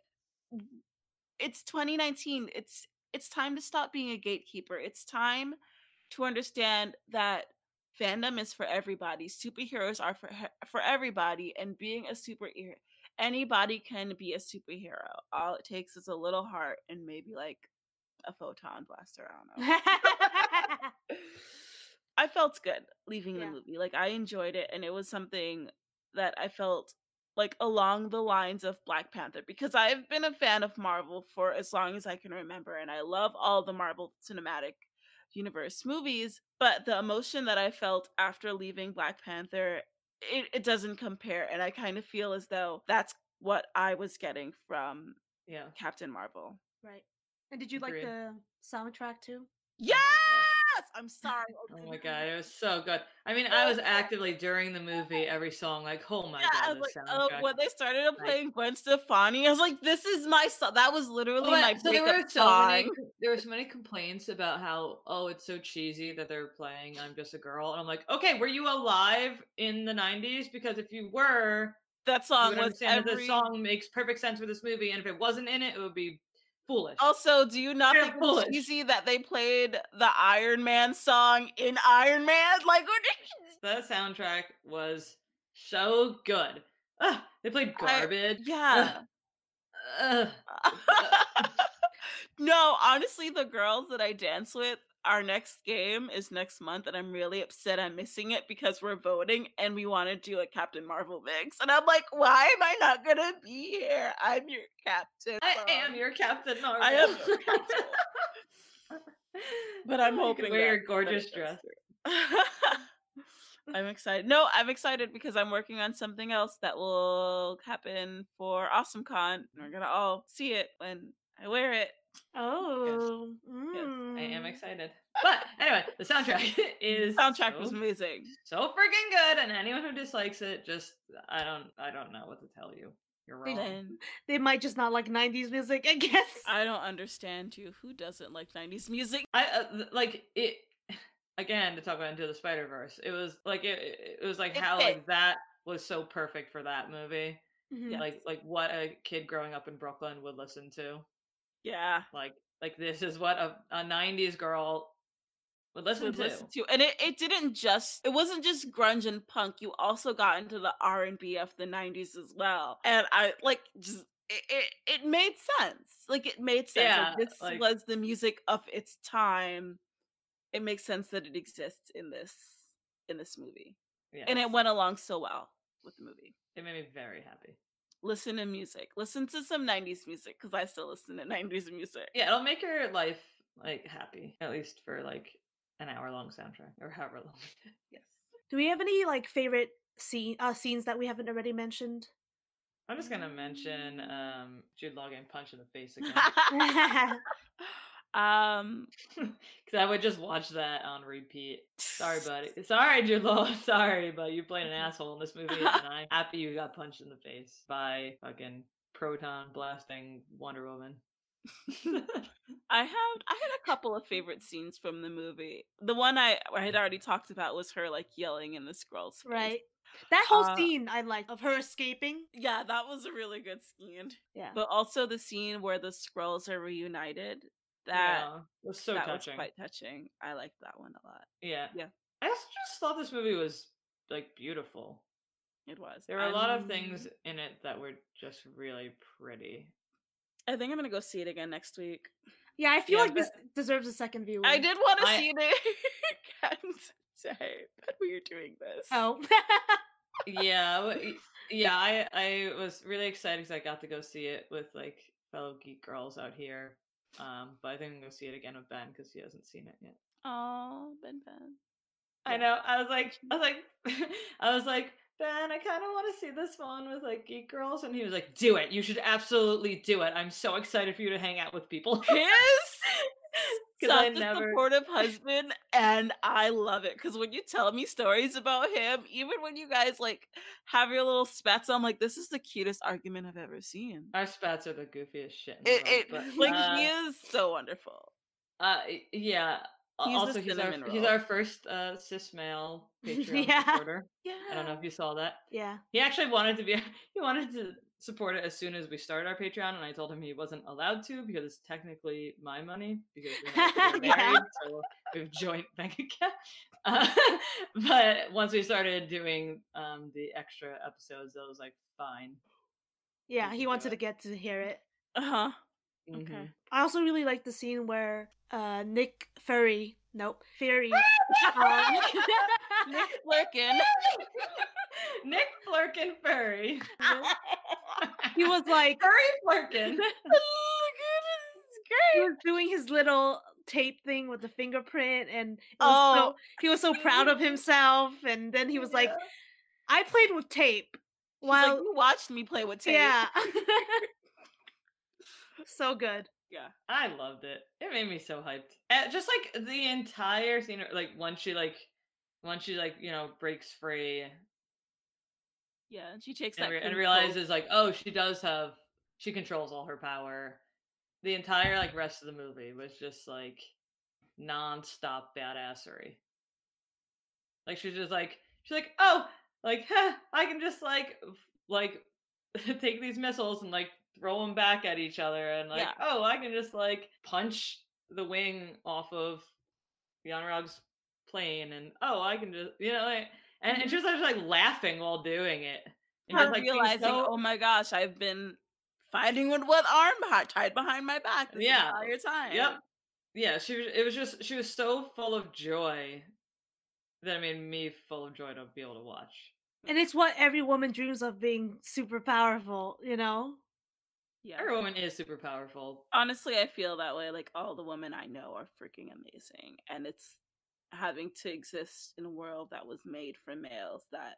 it's 2019 it's it's time to stop being a gatekeeper it's time to understand that fandom is for everybody superheroes are for for everybody and being a superhero anybody can be a superhero all it takes is a little heart and maybe like a photon blaster i don't know I felt good leaving Yeah. the movie. Like I enjoyed it and it was something that I felt like along the lines of Black Panther because I've been a fan of Marvel for as long as I can remember and I love all the Marvel Cinematic Universe movies, but the emotion that I felt after leaving Black Panther it, it doesn't compare and I kind of feel as though that's what I was getting from Yeah. Captain Marvel. right. And did you like the soundtrack too? Yes! I'm sorry. Oh, oh my god, it was so good. I mean, I oh was actively during the movie every song like, oh my yeah, god, like, oh, when they started Like- playing Gwen Stefani, I was like, "This is my song." That was oh, literally Oh, my yeah, so there were so song. many there were so many complaints about how oh it's so cheesy that they're playing I'm just a girl and I'm like okay were you alive in the 90s because if you were That song was that every. this song makes perfect sense for this movie and if it wasn't in it it would be foolish Also, do you not think it's cheesy that they played the Iron Man song in Iron Man? Like, the soundtrack was so good Ugh, they played I- garbage yeah. Ugh. no, honestly, the girls that I dance with, our next game is next month, and I'm really upset I'm missing it because we're voting and we want to do a Captain Marvel mix. And I'm like, why am I not gonna be here? I'm your captain. I song. am your Captain Marvel. I am Captain. But I'm You hoping wear that- your gorgeous dress. I'm excited. No, I'm excited because I'm working on something else that will happen for AwesomeCon. We're gonna all see it when I wear it. Oh, Yes, I am mm. excited. But anyway, the soundtrack is Soundtrack was so, amazing. so freaking good, and anyone who dislikes it, just I don't I don't know what to tell you. You're wrong. Then They might just not like '90s music, I guess. I don't understand you. Who doesn't like 90s music? I uh, like it again to talk about Into the Spider Verse. It was like it, it was like It how fit. like that was so perfect for that movie. Mhm. Like like what a kid growing up in Brooklyn would listen to. Yeah. Like like this is what a, a 90s girl would listen would to. listen to and it, it didn't just it wasn't just grunge and punk you also got into the r&b of the 90s as well and i like just it, it, it made sense like it made sense Yeah, like, this like- was the music of its time it makes sense that it exists in this in this movie Yeah. and it went along so well with the movie it made me very happy. Listen to music listen to some 90s music because i still listen to 90s music Yeah, it'll make your life like happy, at least for like an hour long soundtrack or however long. yes Do we have any like favorite scene uh, scenes that we haven't already mentioned? I'm just gonna mention um Jude Law getting punched in the face again um because I would just watch that on repeat. Sorry, buddy. Sorry, Jude Law. Sorry, but you played an asshole in this movie, and I'm happy you got punched in the face by fucking proton blasting Wonder Woman. I have I had a couple of favorite scenes from the movie. The one I I had already talked about was her like yelling in the Skrull's face. right. That whole Uh, scene I liked of her escaping. Yeah, that was a really good scene. Yeah. But also the scene where the Skrulls are reunited. That yeah, was so that touching. was quite touching. I liked that one a lot. Yeah. Yeah. I just thought this movie was like beautiful. It was. There were a lot of things in it that were just really pretty. I think I'm gonna go see it again next week. Yeah, I feel Yeah, like this deserves a second view. I did want to I- see it again today, but we are doing this. Oh. Yeah, yeah, I I was really excited because I got to go see it with like fellow geek girls out here. Um, but I think I'm gonna see it again with Ben because he hasn't seen it yet. Oh, Ben Ben. I know. I was like, I was like, I was like, Ben, I kind of want to see this one with like geek girls, and he was like, Do it. You should absolutely do it. I'm so excited for you to hang out with people. His Because I such a never. supportive husband, and I love it. Because when you tell me stories about him, even when you guys like have your little spats, I'm like, this is the cutest argument I've ever seen. Our spats are the goofiest shit. It, it but, like uh, he is so wonderful. Uh, yeah. He's also, he's our he's our first uh cis male Patreon Yeah. supporter. Yeah, I don't know if you saw that. yeah. He actually wanted to be he wanted to support it as soon as we started our Patreon, and I told him he wasn't allowed to because it's technically my money because we're, we're Yeah. married, so we have joint bank account. Uh, but once we started doing um the extra episodes, I was like, fine. Yeah, he wanted to get to hear it. Uh huh. Mhm. Okay. I also really like the scene where uh Nick Fury, nope, Fury. um, Nick Flerken. Nick Flerken Furry. He was like Furry Flerken. He was doing his little tape thing with the fingerprint and Oh. so, he was so proud of himself and then he was like I played with tape He's like, while you watched me play with tape. yeah so good Yeah. I loved it. It made me so hyped. Uh, just like the entire scene, like once she like, once she like you know breaks free Yeah. And she takes and, that re- and realizes like, oh, she does have, she controls all her power. The entire like rest of the movie was just like non-stop badassery. Like she's just like she's like, oh, like huh, I can just like f- like take these missiles and like throw them back at each other, and like Yeah. oh, I can just like punch the wing off of Yon Rogg's plane, and oh, I can just you know, like, and, and she was just like laughing while doing it, and just like realizing, so- oh my gosh, I've been fighting with one arm tied behind my back this Yeah. entire time. Yep. Yeah, she was. It was just she was so full of joy that it made me full of joy to be able to watch. and it's what every woman dreams of being super powerful you know Yeah. Every woman is super powerful. Honestly, I feel that way. Like all the women I know are freaking amazing, and it's having to exist in a world that was made for males that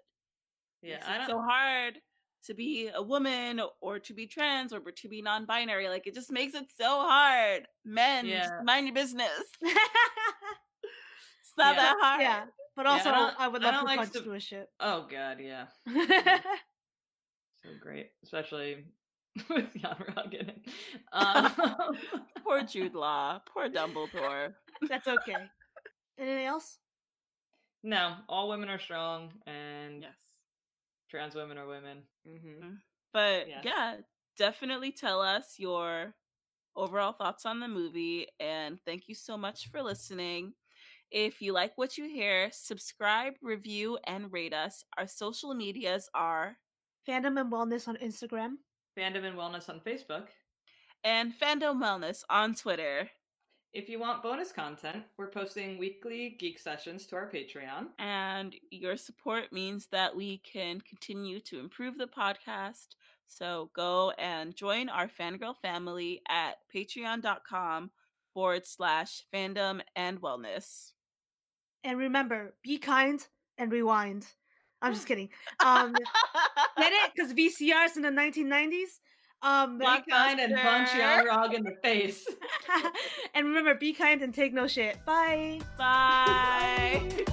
Yeah, I don't. so hard to be a woman or to be trans or to be non-binary. Like it just makes it so hard. Men, Yeah. mind your business. It's not Yeah. that hard. yeah but Yeah, I also I would I love to like punch to- a ship Oh god, yeah, so great, especially with Yon Rogg in it. Um, Poor Jude Law. Poor Dumbledore. that's okay anything else no, all women are strong, and Yes. trans women are women. hmm Mm. But Yeah. yeah, definitely tell us your overall thoughts on the movie. And thank you so much for listening. If you like what you hear, subscribe, review, and rate us. Our social medias are fandom and wellness on Instagram Fandom and wellness on Facebook. and Fandom Wellness on Twitter. If you want bonus content, we're posting weekly geek sessions to our Patreon. And your support means that we can continue to improve the podcast. So go and join our fangirl family at patreon.com forward slash fandom and wellness. and remember be kind and rewind I'm just kidding um get it because VCRs in the 1990s um Be kind and punch. Yon Rogg in the face. and remember be kind and take no shit bye Bye.